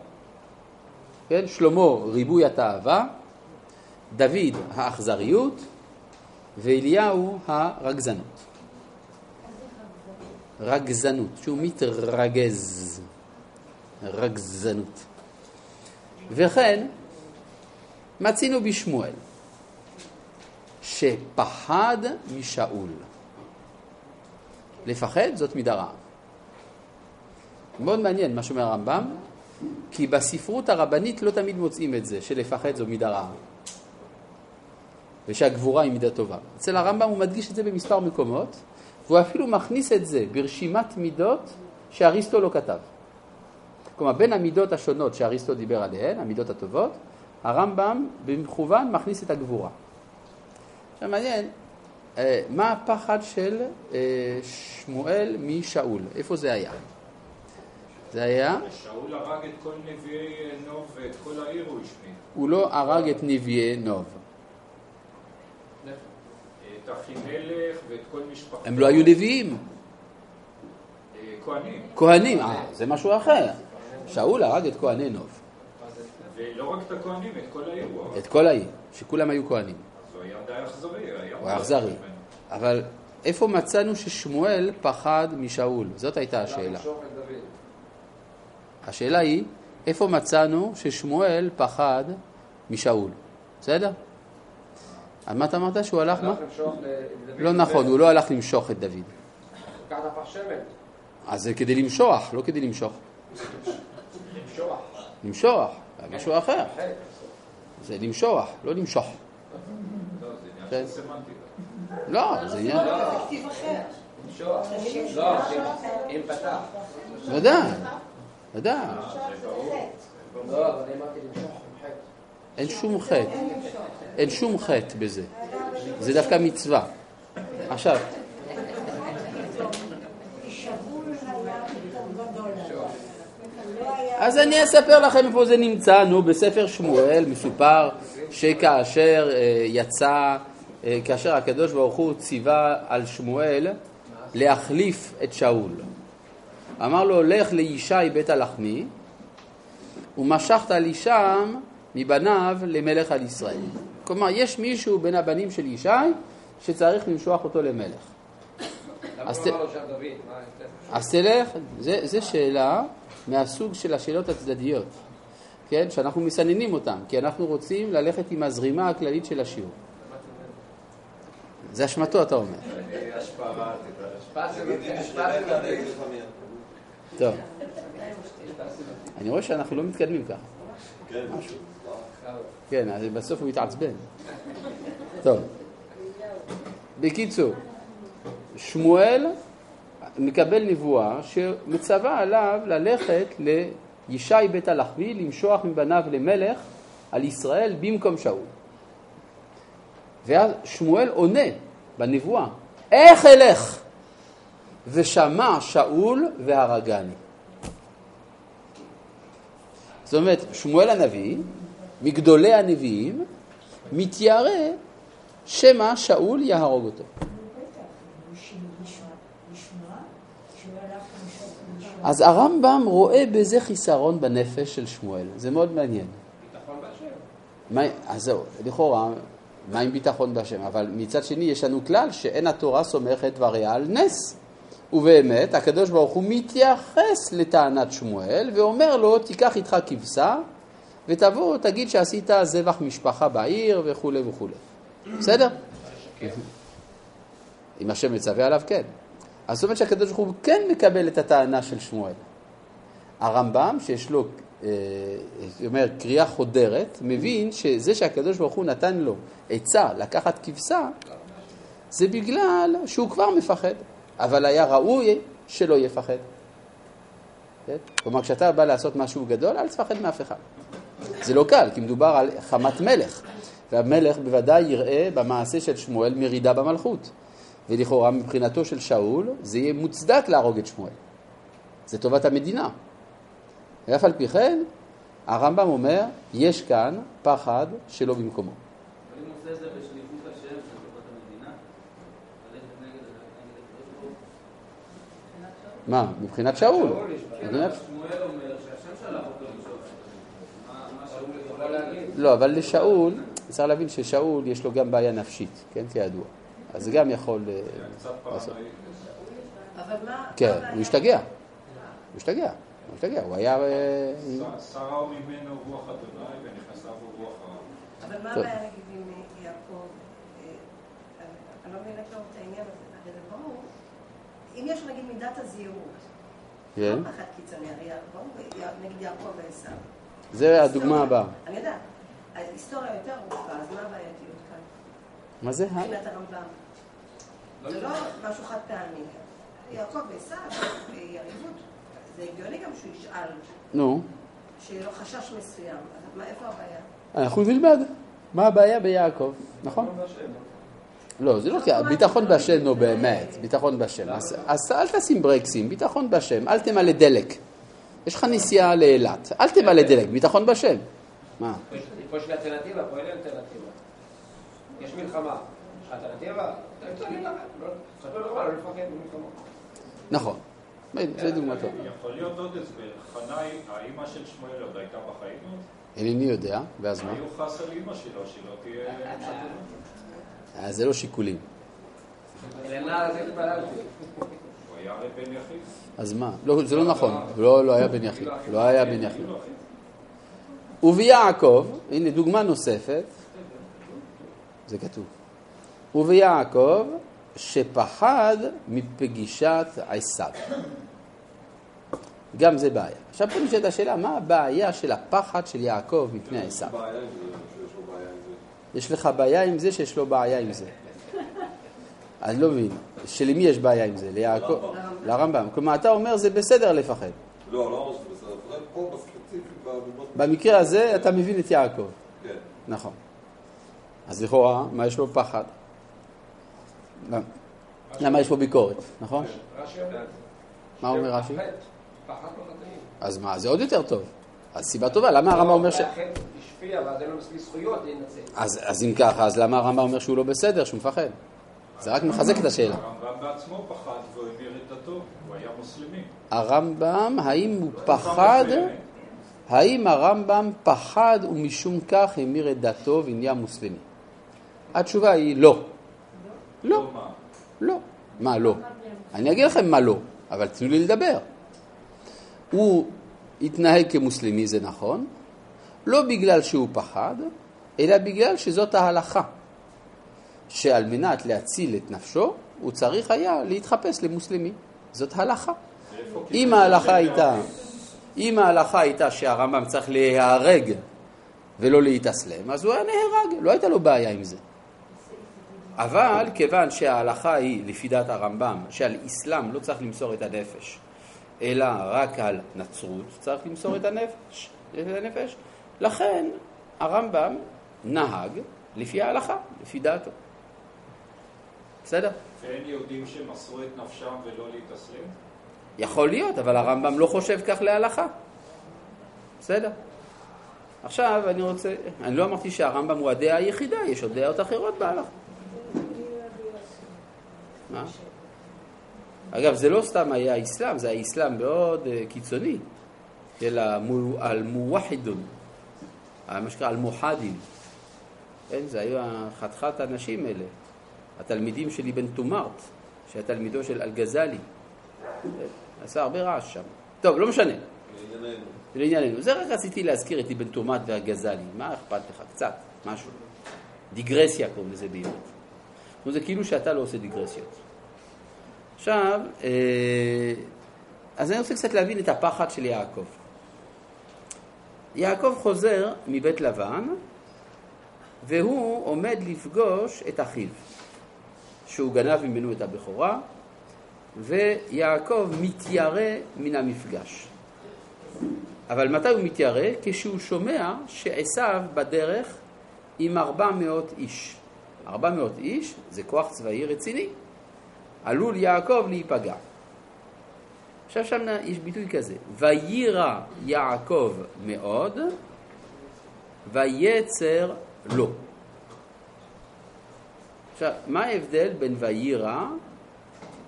כן? שלמה ריבוי התאווה, דוד האכזריות ואליהו הרגזנות. רגזנות, שהוא מתרגז. רגזנות. וכן, מצינו בשמואל, שפחד משאול. לפחד זאת מידה רעה. מאוד מעניין מה שאומר הרמב"ם, כי בספרות הרבנית לא תמיד מוצאים את זה, שלפחד זו מידה רעה. ושהגבורה היא מידה טובה. אצל הרמב"ם הוא מדגיש את זה במספר מקומות, והוא אפילו מכניס את זה ברשימת מידות שאריסטו לא כתב. כלומר, בין המידות השונות שאריסטו דיבר עליהן, המידות הטובות, הרמב"ם במכוון מכניס את הגבורה. עכשיו מעניין, אה, מה הפחד של אה, שמואל משאול? איפה זה היה? זה היה, שאול הרג את כל נביאי נוב ואת כל העיר הוא השמיד. הוא לא הרג את נביאי נוב. את אחימלך ואת כל משפחתו. הם לא היו נביאים, אה, כהנים. כהנים, אה, זה משהו אחר. שאול הרג את כהני נוב, ולא רק את הכהנים, את כל העיר הוא הרג. את כל העיר, שכולם היו כהנים. אז הוא היה די אכזרי. הוא היה אכזרי. אבל איפה מצאנו ששמואל פחד משאול? זאת הייתה השאלה. השאלה היא, איפה מצאנו ששמואל פחד משאול? בסדר? אז מה אתה אמרת? שהוא הלך מה? לא נכון, הוא לא הלך למשוך את דוד. אז זה כדי למשוח, לא כדי למשוך. למשוח. למשוח, משהו אחר. זה למשוח, לא למשוך. לא, זה עניין כן. לא, זה עניין... למשוח. לא, אם פתח. ודאי, ודאי. לא. אין שום חטא. אין שום חטא בזה. זה דווקא מצווה. עכשיו. אז אני אספר לכם איפה זה נמצא. נו, בספר שמואל מסופר שכאשר אה, יצא, אה, כאשר הקדוש ברוך הוא ציווה על שמואל להחליף את שאול. אמר לו, לך לישי בית הלחמי, ומשכת לי שם מבניו למלך על ישראל. כלומר, יש מישהו בין הבנים של ישי שצריך למשוח אותו למלך. אז תלך, זה, זה שאלה מהסוג של השאלות הצדדיות, כן? שאנחנו מסננים אותן, כי אנחנו רוצים ללכת עם הזרימה הכללית של השיעור. זה אשמתו, אתה אומר. טוב. אני רואה שאנחנו לא מתקדמים ככה. כן. אז בסוף הוא יתעצבן. טוב. בקיצור, שמואל מקבל נבואה שמצווה עליו ללכת לישי בית הלחמי למשוח מבניו למלך על ישראל במקום שאול. ואז שמואל עונה בנבואה, איך אלך? ושמע שאול והרגני. זאת אומרת, שמואל הנביא, מגדולי הנביאים, מתיירא שמא שאול יהרוג אותו. אז הרמב"ם רואה בזה חיסרון בנפש של שמואל, זה מאוד מעניין. ביטחון בהשם. אז זהו, לכאורה, מה עם ביטחון בהשם? אבל מצד שני יש לנו כלל שאין התורה סומכת דבריה על נס. ובאמת, הקדוש ברוך הוא מתייחס לטענת שמואל ואומר לו, תיקח איתך כבשה ותבוא, תגיד שעשית זבח משפחה בעיר וכולי וכולי. בסדר? אם השם מצווה עליו, כן. אז זאת אומרת שהקדוש ברוך הוא כן מקבל את הטענה של שמואל. הרמב"ם, שיש לו, אה, זאת אומרת, קריאה חודרת, מבין שזה שהקדוש ברוך הוא נתן לו עצה לקחת כבשה, זה בגלל שהוא כבר מפחד, אבל היה ראוי שלא יפחד. כן? כלומר, כשאתה בא לעשות משהו גדול, אל תפחד מאף אחד. זה לא קל, כי מדובר על חמת מלך, והמלך בוודאי יראה במעשה של שמואל מרידה במלכות. ולכאורה מבחינתו של שאול זה יהיה מוצדק להרוג את שמואל. זה טובת המדינה. ואף על פי כן, הרמב"ם אומר, יש כאן פחד שלא במקומו. אבל אם הוא עושה את זה בשליחות השם של טובת המדינה, ללכת נגד הקדוש ברוך הוא. מה? מבחינת שאול. שאול יש בעיה. מבחינת- שמואל אומר שהשם שלח אותו לשאול. מה מה שאול יכול להגיד? לא, אבל לשאול, צריך להבין ששאול יש לו גם בעיה נפשית, כן, כידוע. אז זה גם יכול... אה, קצת לעשות. אבל מה... כן, מה הוא השתגע. הוא השתגע. הוא השתגע, הוא היה... אה, שרה ממנו רוח אדוני ונכנסה בו רוח הרע. אבל מה. הבעיה נגיד עם יעקב? אה, אני- לא מבינה את העניין הזה. אם יש נגיד מידת הזהירות, כן. לא פחד קיצוני, הרי ברור, י- נגיד יעקב ועשו. זה הדוגמה הבאה. אני יודעת. ההיסטוריה יותר ארוכה, אז מה הבעייתיות כאן? מה זה? מבחינת הרמב"ם. זה לא משהו חד פעמי. יעקב ועשו, יריבות. זה הגיוני גם שהוא ישאל, נו, שיהיה לו חשש מסוים. אז מה- איפה הבעיה? אנחנו נלמד. מה הבעיה ביעקב, נכון? לא, זה לא כי... ביטחון בהשם, נו באמת, ביטחון בהשם. אז, אז אל תשים ברקסים, ביטחון בהשם, אל תמלא דלק. יש לך נסיעה לאילת, אל תמלא דלק, ביטחון בהשם. מה? פה יש לי אלטרנטיבה, פה אין לי אלטרנטיבה. יש מלחמה. אלטרנטיבה. נכון. זה דוגמה טובה. יכול להיות עוד הסבר. חנה, האימא של שמואל עוד הייתה בחיים עוד? אינני יודע, ואז מה? היו חס על אימא שלו, שלא תהיה שתות. אה, זה לא שיקולים. אז מה? לא, זה לא נכון. לא, לא היה בן יחיד. לא היה בן יחיד. וביעקב, הנה דוגמה נוספת, זה כתוב. וביעקב שפחד מפגישת עשיו. גם זה בעיה. עכשיו פה נשאלת השאלה, מה הבעיה של הפחד של יעקב מפני עשיו? בעיה עם זה, שיש לו בעיה עם זה. יש לך בעיה עם זה שיש לו בעיה עם זה. אני לא מבין, שלמי יש בעיה עם זה? ליעקב? לרמב"ם. כלומר, אתה אומר זה בסדר לפחד. לא, לא אמרתי שזה בסדר. אבל פה בספציפי. במקרה הזה אתה מבין את יעקב. כן. נכון. אז לכאורה, מה יש לו פחד? למה- יש פה ביקורת, נכון? רש"י יודע את זה. מה אומר רש"י? לא. אז מה, זה עוד יותר טוב. אז סיבה טובה, למה הרמב"ם אומר ש... השפיע ואז אין לו מספיק זכויות להינצל. אז, אז אם ככה, אז למה הרמב"ם אומר שהוא לא בסדר, שהוא מפחד? זה רק מחזק את השאלה. הרמב"ם בעצמו פחד והוא המיר את דתו, הוא היה מוסלמי. הרמב"ם, האם הוא פחד, האם הרמב"ם פחד ומשום כך המיר את דתו ונהיה מוסלמי? התשובה היא לא. לא. לא מה? לא. מה לא? אני אגיד לכם מה לא, אבל תנו לי לדבר. הוא התנהג כמוסלמי, זה נכון, לא בגלל שהוא פחד, אלא בגלל שזאת ההלכה. שעל מנת להציל את נפשו, הוא צריך היה להתחפש למוסלמי. זאת הלכה. אם ההלכה הייתה, אם ההלכה הייתה שהרמב"ם צריך להיהרג ולא להתאסלם, אז הוא היה נהרג, לא הייתה לו בעיה עם זה. אבל כיוון שההלכה היא, לפי דעת הרמב"ם, שעל אסלאם לא צריך למסור את הנפש, אלא רק על נצרות צריך למסור את הנפש, את הנפש, לכן הרמב"ם נהג לפי ההלכה, לפי דעתו. בסדר? ואין יהודים שמסרו את נפשם ולא להתאסלם? יכול להיות, אבל הרמב"ם לא חושב כך להלכה. בסדר. עכשיו אני רוצה, אני לא אמרתי שהרמב"ם הוא הדעה היחידה, יש עוד דעות אחרות בהלכה. מה? אגב, זה לא סתם היה האסלאם, זה היה אסלאם מאוד אה, קיצוני, של המו- המווחדון, מה שנקרא אלמוחדים. כן, זה היו חתיכת האנשים האלה, התלמידים של אבן תומארט, שהיה תלמידו של אלגזלי, עשה הרבה רעש שם. טוב, לא משנה, לענייננו. לענייננו. זה רק רציתי להזכיר את אבן תומת והגזלי. מה אכפת לך? קצת, משהו. דיגרסיה קוראים לזה בעברית. זה כאילו שאתה לא עושה דיגרסיות. עכשיו, אה, אז אני רוצה קצת להבין את הפחד של יעקב. יעקב חוזר מבית לבן, והוא עומד לפגוש את אחיו, שהוא גנב ממנו את הבכורה, ויעקב מתיירא מן המפגש. אבל מתי הוא מתיירא? כשהוא שומע שעשיו בדרך עם 400 איש. 400 איש זה כוח צבאי רציני. עלול יעקב להיפגע. עכשיו שם יש ביטוי כזה, ויירא יעקב מאוד, ויצר לו. עכשיו, מה ההבדל בין ויירא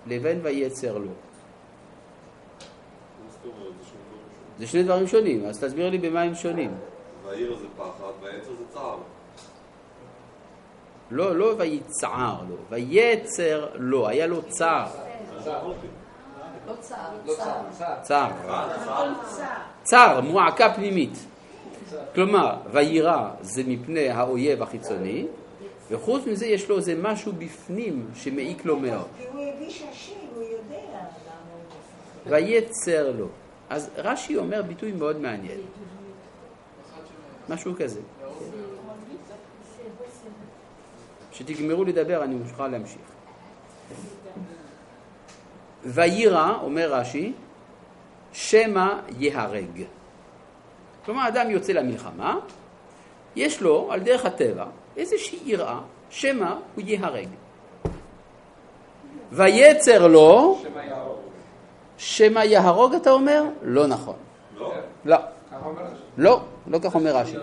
לבין ויצר אומרת? זה שני דברים שונים, אז תסביר לי במה הם שונים. והעיר זה פחד, והעצר זה צער. לא, לא ויצער לו, ויצר לו, היה לו צער. לא צער, לא צער. צער, מועקה פנימית. כלומר, ויירא זה מפני האויב החיצוני, וחוץ מזה יש לו איזה משהו בפנים שמעיק לו מאוד. כי הוא הגיש השם, הוא יודע למה הוא מפחד. ויצר לו. אז רש"י אומר ביטוי מאוד מעניין, משהו כזה. כשתגמרו לדבר אני מוכרח להמשיך. ויירא, אומר רש"י, שמא ייהרג. כלומר, אדם יוצא למלחמה, יש לו, על דרך הטבע, איזושהי יראה, שמא הוא ייהרג. ויצר לו, שמא יהרוג. אתה אומר? לא נכון. לא? לא. לא, לא כך אומר רש"י.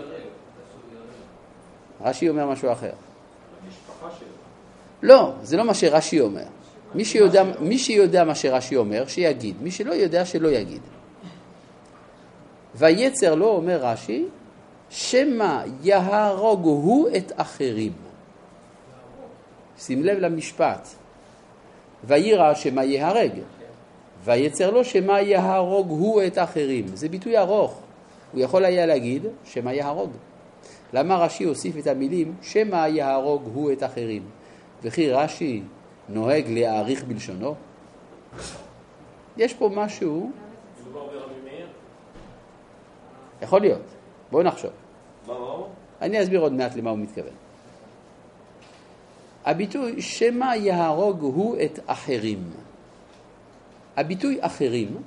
רש"י אומר משהו אחר. לא, זה לא מה שרש"י אומר. מי שיודע, מי שיודע מה שרש"י אומר, שיגיד. מי שלא יודע, שלא יגיד. ויצר לו, אומר רש"י, שמא יהרוג הוא את אחרים. שים לב למשפט. ויירא שמא ייהרג. ויצר לו שמא יהרוג הוא את אחרים. זה ביטוי ארוך. הוא יכול היה להגיד שמא יהרוג. למה רש"י הוסיף את המילים שמא יהרוג הוא את אחרים? וכי רש"י נוהג להעריך בלשונו? יש פה משהו? יכול להיות. בואו נחשוב. אני אסביר עוד מעט למה הוא מתכוון. הביטוי שמא יהרוג הוא את אחרים. הביטוי אחרים,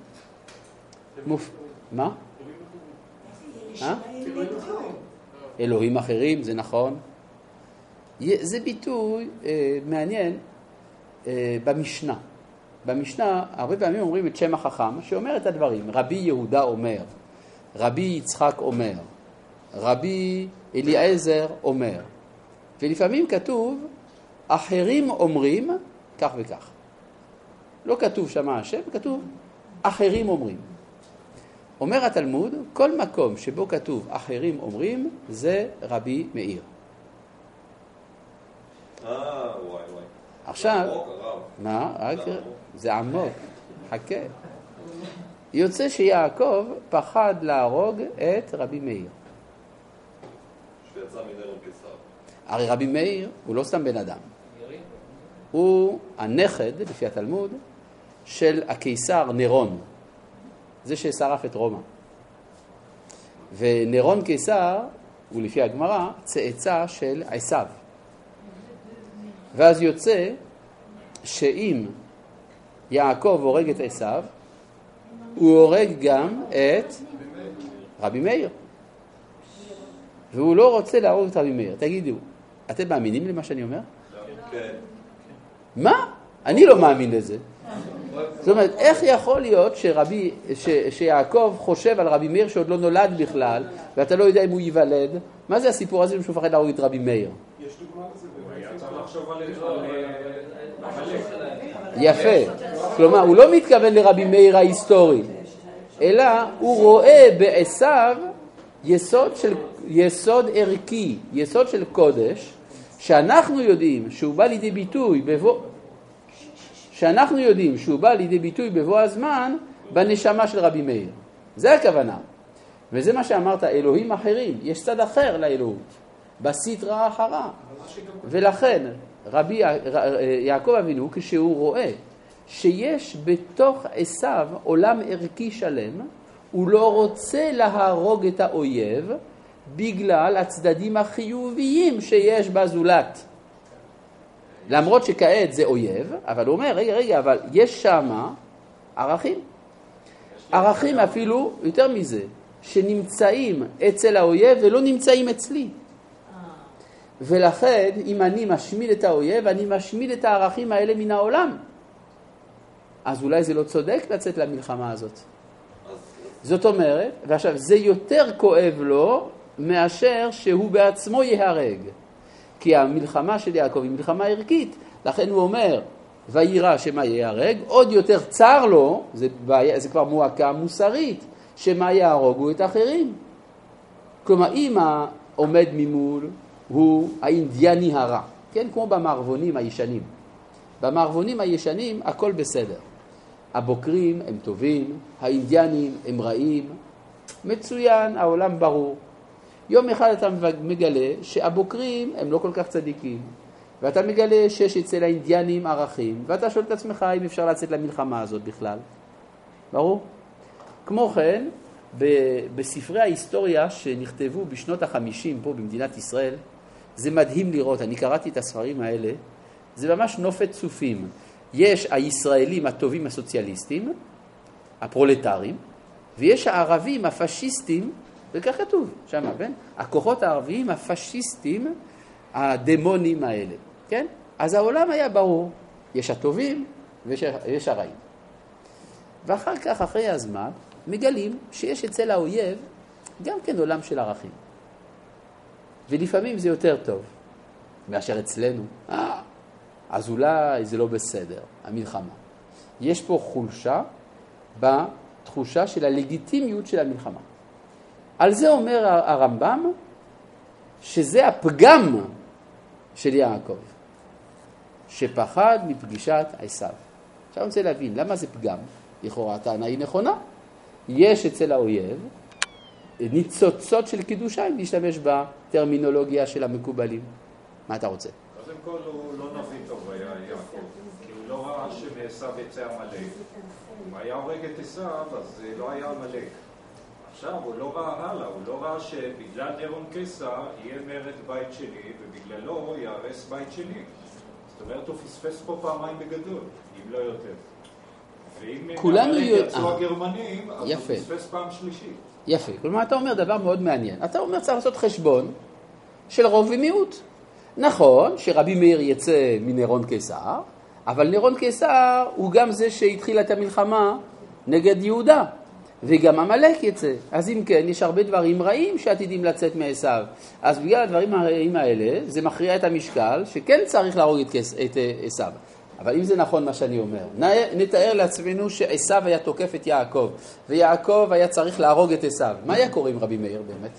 מופ... מה? אה? אלוהים אחרים, זה נכון. זה ביטוי אה, מעניין במשנה. במשנה הרבה פעמים אומרים את שם החכם שאומר את הדברים. רבי יהודה אומר, רבי יצחק אומר, רבי אליעזר אומר. ולפעמים כתוב, אחרים אומרים כך וכך. לא כתוב שמה השם, כתוב אחרים אומרים. אומר התלמוד, כל מקום שבו כתוב אחרים אומרים, זה רבי מאיר. אה, וואי וואי. עכשיו. מה? רק זה עמוק. זה עמוק, חכה. יוצא שיעקב פחד להרוג את רבי מאיר. שיצא מנרון קיסר. הרי רבי מאיר הוא לא סתם בן אדם, הוא הנכד, לפי התלמוד, של הקיסר נירון, זה ששרף את רומא. ונירון קיסר הוא לפי הגמרא צאצא של עשיו. ואז יוצא שאם יעקב הורג את עשיו, הוא הורג גם את רבי מאיר. והוא לא רוצה להרוג את רבי מאיר. תגידו, אתם מאמינים למה שאני אומר? כן. מה? אני לא מאמין לזה. זאת אומרת, איך יכול להיות שרבי, ש, שיעקב חושב על רבי מאיר שעוד לא נולד בכלל, ואתה לא יודע אם הוא ייוולד? מה זה הסיפור הזה שהוא מפחד להרוג את רבי מאיר? יש דוגמה לזה היה צריך לחשוב על עמלק. יפה. כלומר, הוא לא מתכוון לרבי מאיר ההיסטורי, אלא הוא רואה בעשיו יסוד, של, יסוד ערכי, יסוד של קודש, שאנחנו יודעים שהוא בא לידי ביטוי בבוא... שאנחנו יודעים שהוא בא לידי ביטוי בבוא הזמן בנשמה של רבי מאיר. זה הכוונה. וזה מה שאמרת, אלוהים אחרים, יש צד אחר לאלוהות, בסדרה אחרה. ולכן רבי יעקב אבינו, כשהוא רואה שיש בתוך עשיו עולם ערכי שלם, הוא לא רוצה להרוג את האויב בגלל הצדדים החיוביים שיש בזולת. למרות שכעת זה אויב, אבל הוא אומר, רגע, רגע, אבל יש שמה ערכים. ערכים אפילו, יותר מזה, שנמצאים אצל האויב ולא נמצאים אצלי. ולכן, אם אני משמיד את האויב, אני משמיד את הערכים האלה מן העולם. אז אולי זה לא צודק לצאת למלחמה הזאת. זאת אומרת, ועכשיו, זה יותר כואב לו מאשר שהוא בעצמו ייהרג. כי המלחמה של יעקב היא מלחמה ערכית, לכן הוא אומר, ויירא שמא ייהרג, עוד יותר צר לו, זה, בעיה, זה כבר מועקה מוסרית, שמא יהרוגו את האחרים. כלומר, אם העומד ממול הוא האינדיאני הרע, כן? כמו במערבונים הישנים. במערבונים הישנים הכל בסדר. הבוקרים הם טובים, האינדיאנים הם רעים, מצוין, העולם ברור. יום אחד אתה מגלה שהבוקרים הם לא כל כך צדיקים, ואתה מגלה שיש אצל האינדיאנים ערכים, ואתה שואל את עצמך אם אפשר לצאת למלחמה הזאת בכלל. ברור? כמו כן, בספרי ההיסטוריה שנכתבו בשנות החמישים פה במדינת ישראל, זה מדהים לראות, אני קראתי את הספרים האלה, זה ממש נופת צופים. יש הישראלים הטובים הסוציאליסטים, הפרולטרים, ויש הערבים הפשיסטים, וכך כתוב שם, כן? הכוחות הערביים הפשיסטים, הדמונים האלה, כן? אז העולם היה ברור, יש הטובים ויש הרעים. ואחר כך, אחרי הזמן, מגלים שיש אצל האויב גם כן עולם של ערכים. ולפעמים זה יותר טוב מאשר אצלנו. אה, אז אולי זה לא בסדר, המלחמה. יש פה חולשה בתחושה של הלגיטימיות של המלחמה. על זה אומר הרמב"ם שזה הפגם של יעקב, שפחד מפגישת עשיו. עכשיו אני רוצה להבין, למה זה פגם? לכאורה הטענה היא נכונה. יש אצל האויב ניצוצות של קדושה, אם נשתמש בטרמינולוגיה של המקובלים. מה אתה רוצה? קודם כל הוא לא נביא טוב היה יעקב, כי הוא לא ראה שמעשיו יצא עמלק. אם היה הורג את עשיו, אז לא היה עמלק. עכשיו, הוא לא ראה הלאה, הוא לא ראה שבגלל נרון קיסר יהיה מרד בית שני, ובגללו ייהרס בית שני. זאת אומרת, הוא פספס פה פעמיים בגדול, אם לא יותר. ואם כולנו יצאו הגרמנים, אז הוא פספס פעם שלישית. יפה. כלומר, אתה אומר דבר מאוד מעניין. אתה אומר, צריך לעשות חשבון של רוב ומיעוט. נכון שרבי מאיר יצא מנירון קיסר, אבל נירון קיסר הוא גם זה שהתחיל את המלחמה נגד יהודה, וגם עמלק יצא. אז אם כן, יש הרבה דברים רעים שעתידים לצאת מעשיו. אז בגלל הדברים הרעים האלה, זה מכריע את המשקל שכן צריך להרוג את עשיו. אבל אם זה נכון מה שאני אומר, נתאר לעצמנו שעשיו היה תוקף את יעקב, ויעקב היה צריך להרוג את עשיו. מה היה קורה עם רבי מאיר באמת?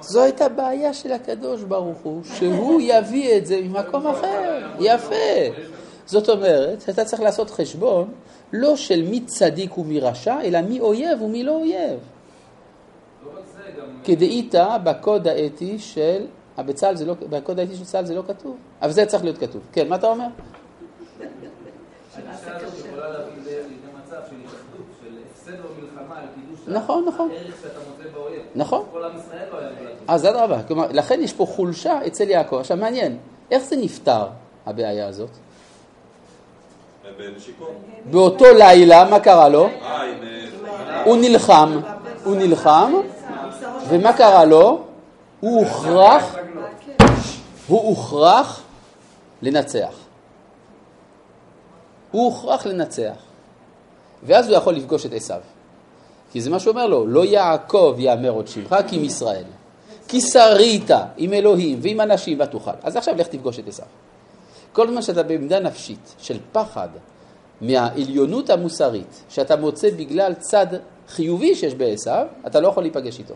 זו הייתה בעיה של הקדוש ברוך הוא, שהוא יביא את זה ממקום אחר. יפה. זאת אומרת, אתה צריך לעשות חשבון לא של מי צדיק ומי רשע, אלא מי אויב ומי לא אויב. כדאית בקוד האתי של בצה"ל זה לא, בקוד האתי של צה"ל זה לא כתוב, אבל זה צריך להיות כתוב. כן, מה אתה אומר? נכון, נכון. נכון. אז אדרבה, כלומר, לכן יש פה חולשה אצל יעקב. עכשיו מעניין, איך זה נפתר, הבעיה הזאת? באותו לילה, מה קרה לו? הוא נלחם, הוא נלחם, ומה קרה לו? הוא הוכרח, הוא הוכרח לנצח. הוא הוכרח לנצח. ואז הוא יכול לפגוש את עשיו. כי זה מה שהוא אומר לו, לא יעקב יאמר עוד שמך כי עם ישראל. כי שרית עם אלוהים ועם אנשים ותוכל. אז עכשיו לך תפגוש את עשיו. כל זמן שאתה בעמדה נפשית של פחד מהעליונות המוסרית שאתה מוצא בגלל צד חיובי שיש בעשיו, אתה לא יכול להיפגש איתו.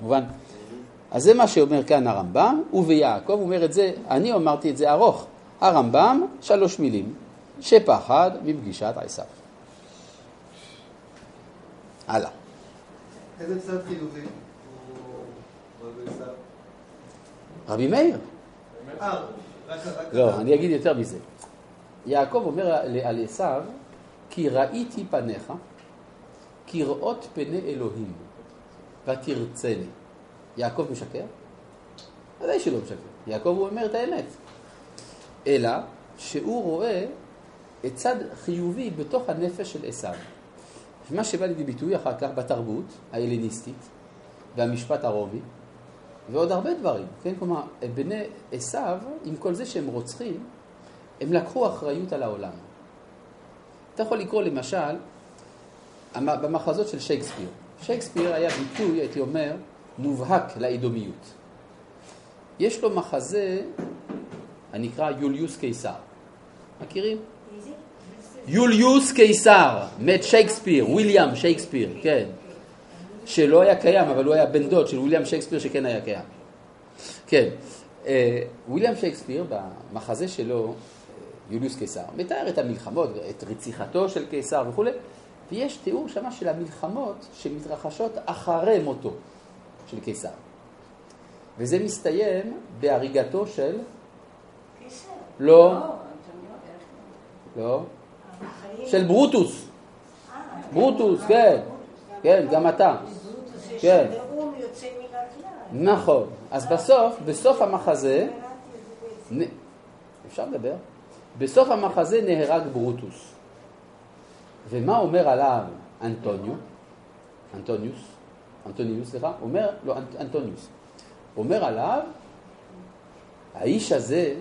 מובן? אז זה מה שאומר כאן הרמב"ם, וביעקב אומר את זה, אני אמרתי את זה ארוך. הרמב"ם, שלוש מילים, שפחד מפגישת עשיו. הלאה. איזה צד חיובי? רבי מאיר. אה, לא, אני אגיד יותר מזה. יעקב אומר על עשיו, כי ראיתי פניך כראות פני אלוהים, ותרצני. יעקב משקר? ודאי שלא משקר. יעקב הוא אומר את האמת. אלא שהוא רואה את צד חיובי בתוך הנפש של עשיו. מה שבא לידי ביטוי אחר כך בתרבות ההלניסטית והמשפט הרומי, ועוד הרבה דברים, כן? כלומר, בני עשיו, עם כל זה שהם רוצחים, הם לקחו אחריות על העולם. אתה יכול לקרוא למשל, במחזות של שייקספיר. שייקספיר היה ביטוי, הייתי אומר, מובהק לאדומיות. יש לו מחזה הנקרא יוליוס קיסר. מכירים? יוליוס קיסר, מת שייקספיר, ויליאם שייקספיר, כן. שלא היה קיים, אבל הוא היה בן דוד של ויליאם שייקספיר שכן היה קיים. כן, אה, ויליאם שייקספיר במחזה שלו, אה, יוליוס קיסר, מתאר את המלחמות, את רציחתו של קיסר וכולי, ויש תיאור שמה של המלחמות שמתרחשות אחרי מותו של קיסר. וזה מסתיים בהריגתו של... קיסר. לא, לא, לא, של ברוטוס. אה, ברוטוס, כן, כן, גם אתה. ברוטוס כן. נאום יוצא מן הכלל. נכון. אז בסוף, בסוף המחזה, קראתי את זה בעצם. נ- אפשר לדבר? בסוף המחזה נהרג ברוטוס. ומה אומר עליו אנטוניו? אנטוניוס? אנטוניוס, סליחה? אומר, לא, אנט, אנטוניוס. אומר עליו, האיש הזה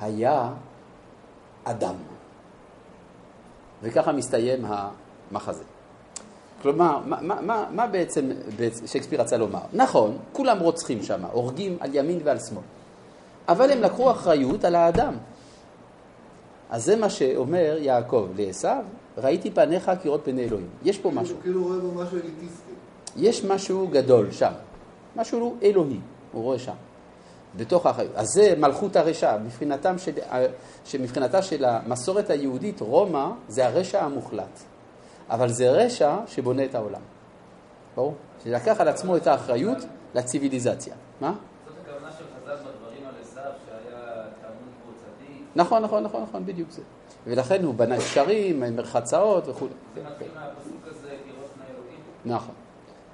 היה אדם. וככה מסתיים המחזה. כלומר, מה, מה, מה, מה בעצם שייקספיר רצה לומר? נכון, כולם רוצחים שם, הורגים על ימין ועל שמאל. אבל הם לקחו אחריות על האדם. אז זה מה שאומר יעקב לעשו, ראיתי פניך כראות פני אלוהים. יש פה משהו. כאילו- כאילו רואה בו משהו אליטיסטי. יש משהו גדול שם, משהו אלוהי, הוא רואה שם, בתוך החיים. אז זה מלכות הרשע, מבחינתם של, שמבחינתה של המסורת היהודית, רומא זה הרשע המוחלט. אבל זה רשע שבונה את העולם. ברור? שלקח על עצמו את האחריות לציוויליזציה. מה? זאת הכוונה של חז"ל בדברים על עשיו, שהיה תלמוד בו צדיק. נכון, נכון, נכון, נכון, בדיוק זה. ולכן הוא בנה גשרים, מרחצאות וכו'. זה מתחיל מהפסוק הזה, לראות פני אלוהים. נכון.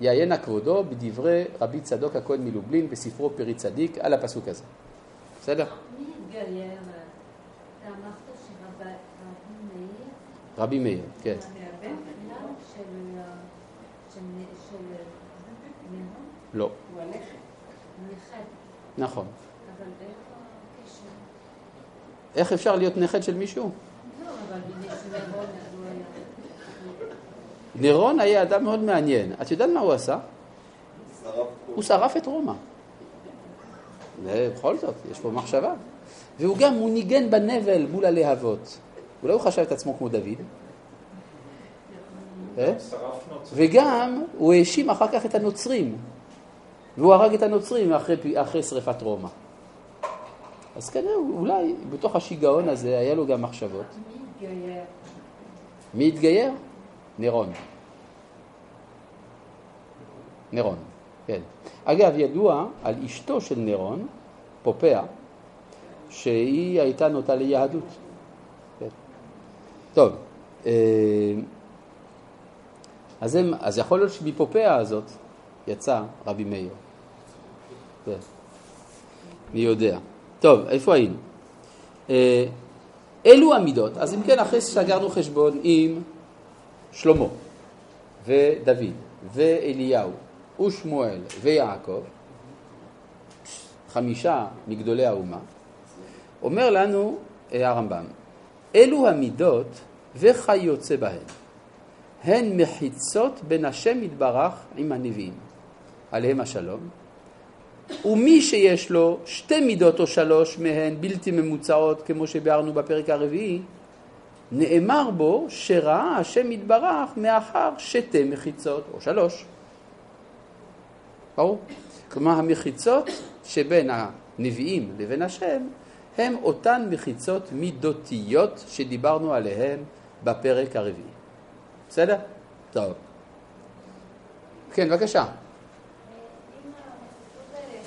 יעיינה כבודו בדברי רבי צדוק הכהן מלובלין בספרו פרי צדיק על הפסוק הזה. בסדר? מי התגייר? אתה אמרת שרבי מאיר, רבי מאיר, כן. לא. נכון. איך אפשר להיות נכד של מישהו? לא, אבל היה... נירון היה אדם מאוד מעניין. את יודעת מה הוא עשה? הוא שרף את רומא. ובכל זאת, יש פה מחשבה. והוא גם, הוא ניגן בנבל מול הלהבות. אולי הוא חשב את עצמו כמו דוד? אה? וגם הוא האשים אחר כך את הנוצרים, והוא הרג את הנוצרים אחרי, אחרי שריפת רומא. אז כנראה, אולי בתוך השיגעון הזה היה לו גם מחשבות. מי התגייר? מי התגייר? נירון. נירון, כן. אגב, ידוע על אשתו של נירון, פופאה, שהיא הייתה נוטה ליהדות. כן. טוב, אה, אז, הם, אז יכול להיות שמפופאה הזאת יצא רבי מאיר. כן. מי יודע. טוב, איפה היינו? אה, אלו המידות. אז אם כן, אחרי שסגרנו חשבון עם שלמה ודוד ואליהו ושמואל ויעקב, חמישה מגדולי האומה, אומר לנו אה, הרמב"ם, אלו המידות וכיוצא בהן, הן מחיצות בין השם יתברך עם הנביאים, עליהם השלום, ומי שיש לו שתי מידות או שלוש מהן בלתי ממוצעות, כמו שביארנו בפרק הרביעי, נאמר בו שראה השם יתברך מאחר שתי מחיצות, או שלוש. ברור? כלומר המחיצות שבין הנביאים לבין השם הם אותן מחיצות מידותיות שדיברנו עליהן בפרק הרביעי. בסדר? טוב. כן, בבקשה. אם המחיצות האלה,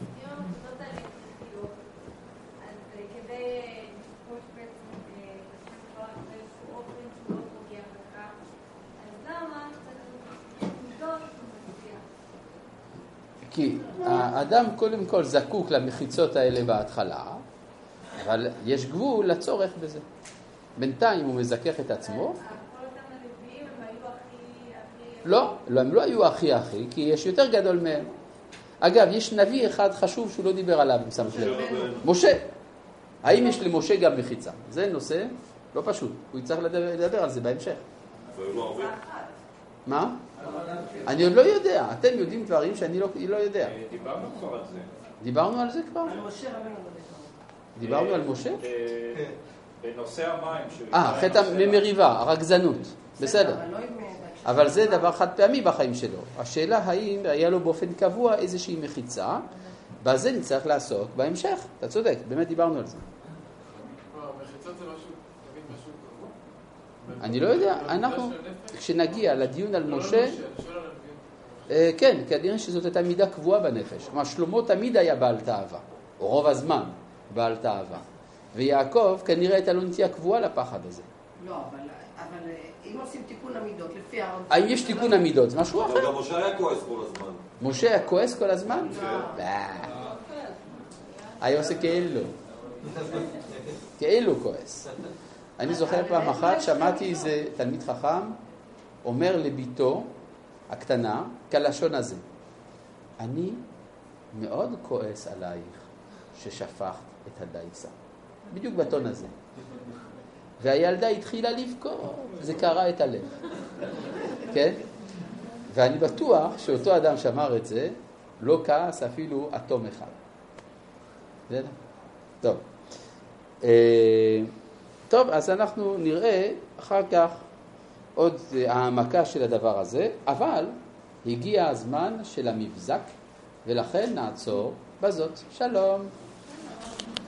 אם המחיצות האלה הכרחיות, אז אה, כדי לכבוש בעצם אה, את השם שלך באיזשהו אופן שהוא לא פוגע בך, אז למה צריך לבדוק שהוא מצליח? כי האדם קודם כל זקוק למחיצות האלה בהתחלה, אבל יש גבול לצורך בזה. בינתיים הוא מזכך את עצמו. כל אותם הנביאים הם היו הכי... הכי... לא, לא, הם לא היו הכי הכי, כי יש יותר גדול מהם. אגב, יש נביא אחד חשוב שהוא לא דיבר עליו, אם שמת לב. משה. האם יש למשה גם מחיצה? זה נושא לא פשוט, הוא יצטרך לדבר, לדבר על זה בהמשך. והיו לו הרבה. מה? אני עוד לא יודע, אתם יודעים דברים שאני לא, לא יודע. אה, דיברנו כבר על זה. דיברנו על זה כבר? על משה רבנו. דיברנו על משה? אה, בנושא המים. אה, חטא ממריבה, הרגזנות. בסדר. אבל לא אבל זה דבר חד פעמי בחיים שלו. השאלה האם היה לו באופן קבוע איזושהי מחיצה, בזה נצטרך לעסוק בהמשך. אתה צודק, באמת דיברנו על זה. כלומר, מחיצות זה משהו? אני לא יודע, אנחנו? כשנגיע לדיון על על משה. אה, כן, כנראה שזאת הייתה מידה קבועה בנפש. כלומר, שלמה תמיד היה בעל תאווה, או רוב הזמן בעל תאווה. ויעקב כנראה הייתה לו נטייה קבועה לפחד הזה. לא, אבל אבל, אה, אם עושים תיקון המידות לפי הרב... האם יש תיקון המידות? זה משהו אבל אחר. גם משה היה כועס כל הזמן. משה היה כועס כל הזמן? לא. אה. היה עושה כאילו. כאילו כועס. אני זוכר פעם אחת, שמעתי איזה תלמיד חכם אומר לביתו הקטנה, כלשון הזה, אני מאוד כועס עלייך ששפכת את הדייסה. בדיוק בטון הזה. והילדה התחילה לבכות, זה קרע את הלב. כן? ואני בטוח שאותו אדם שאמר את זה, לא כעס אפילו אטום אחד. בסדר? טוב. טוב, אז אנחנו נראה אחר כך עוד אה, העמקה של הדבר הזה, אבל הגיע הזמן של המבזק, ולכן נעצור בזאת. שלום.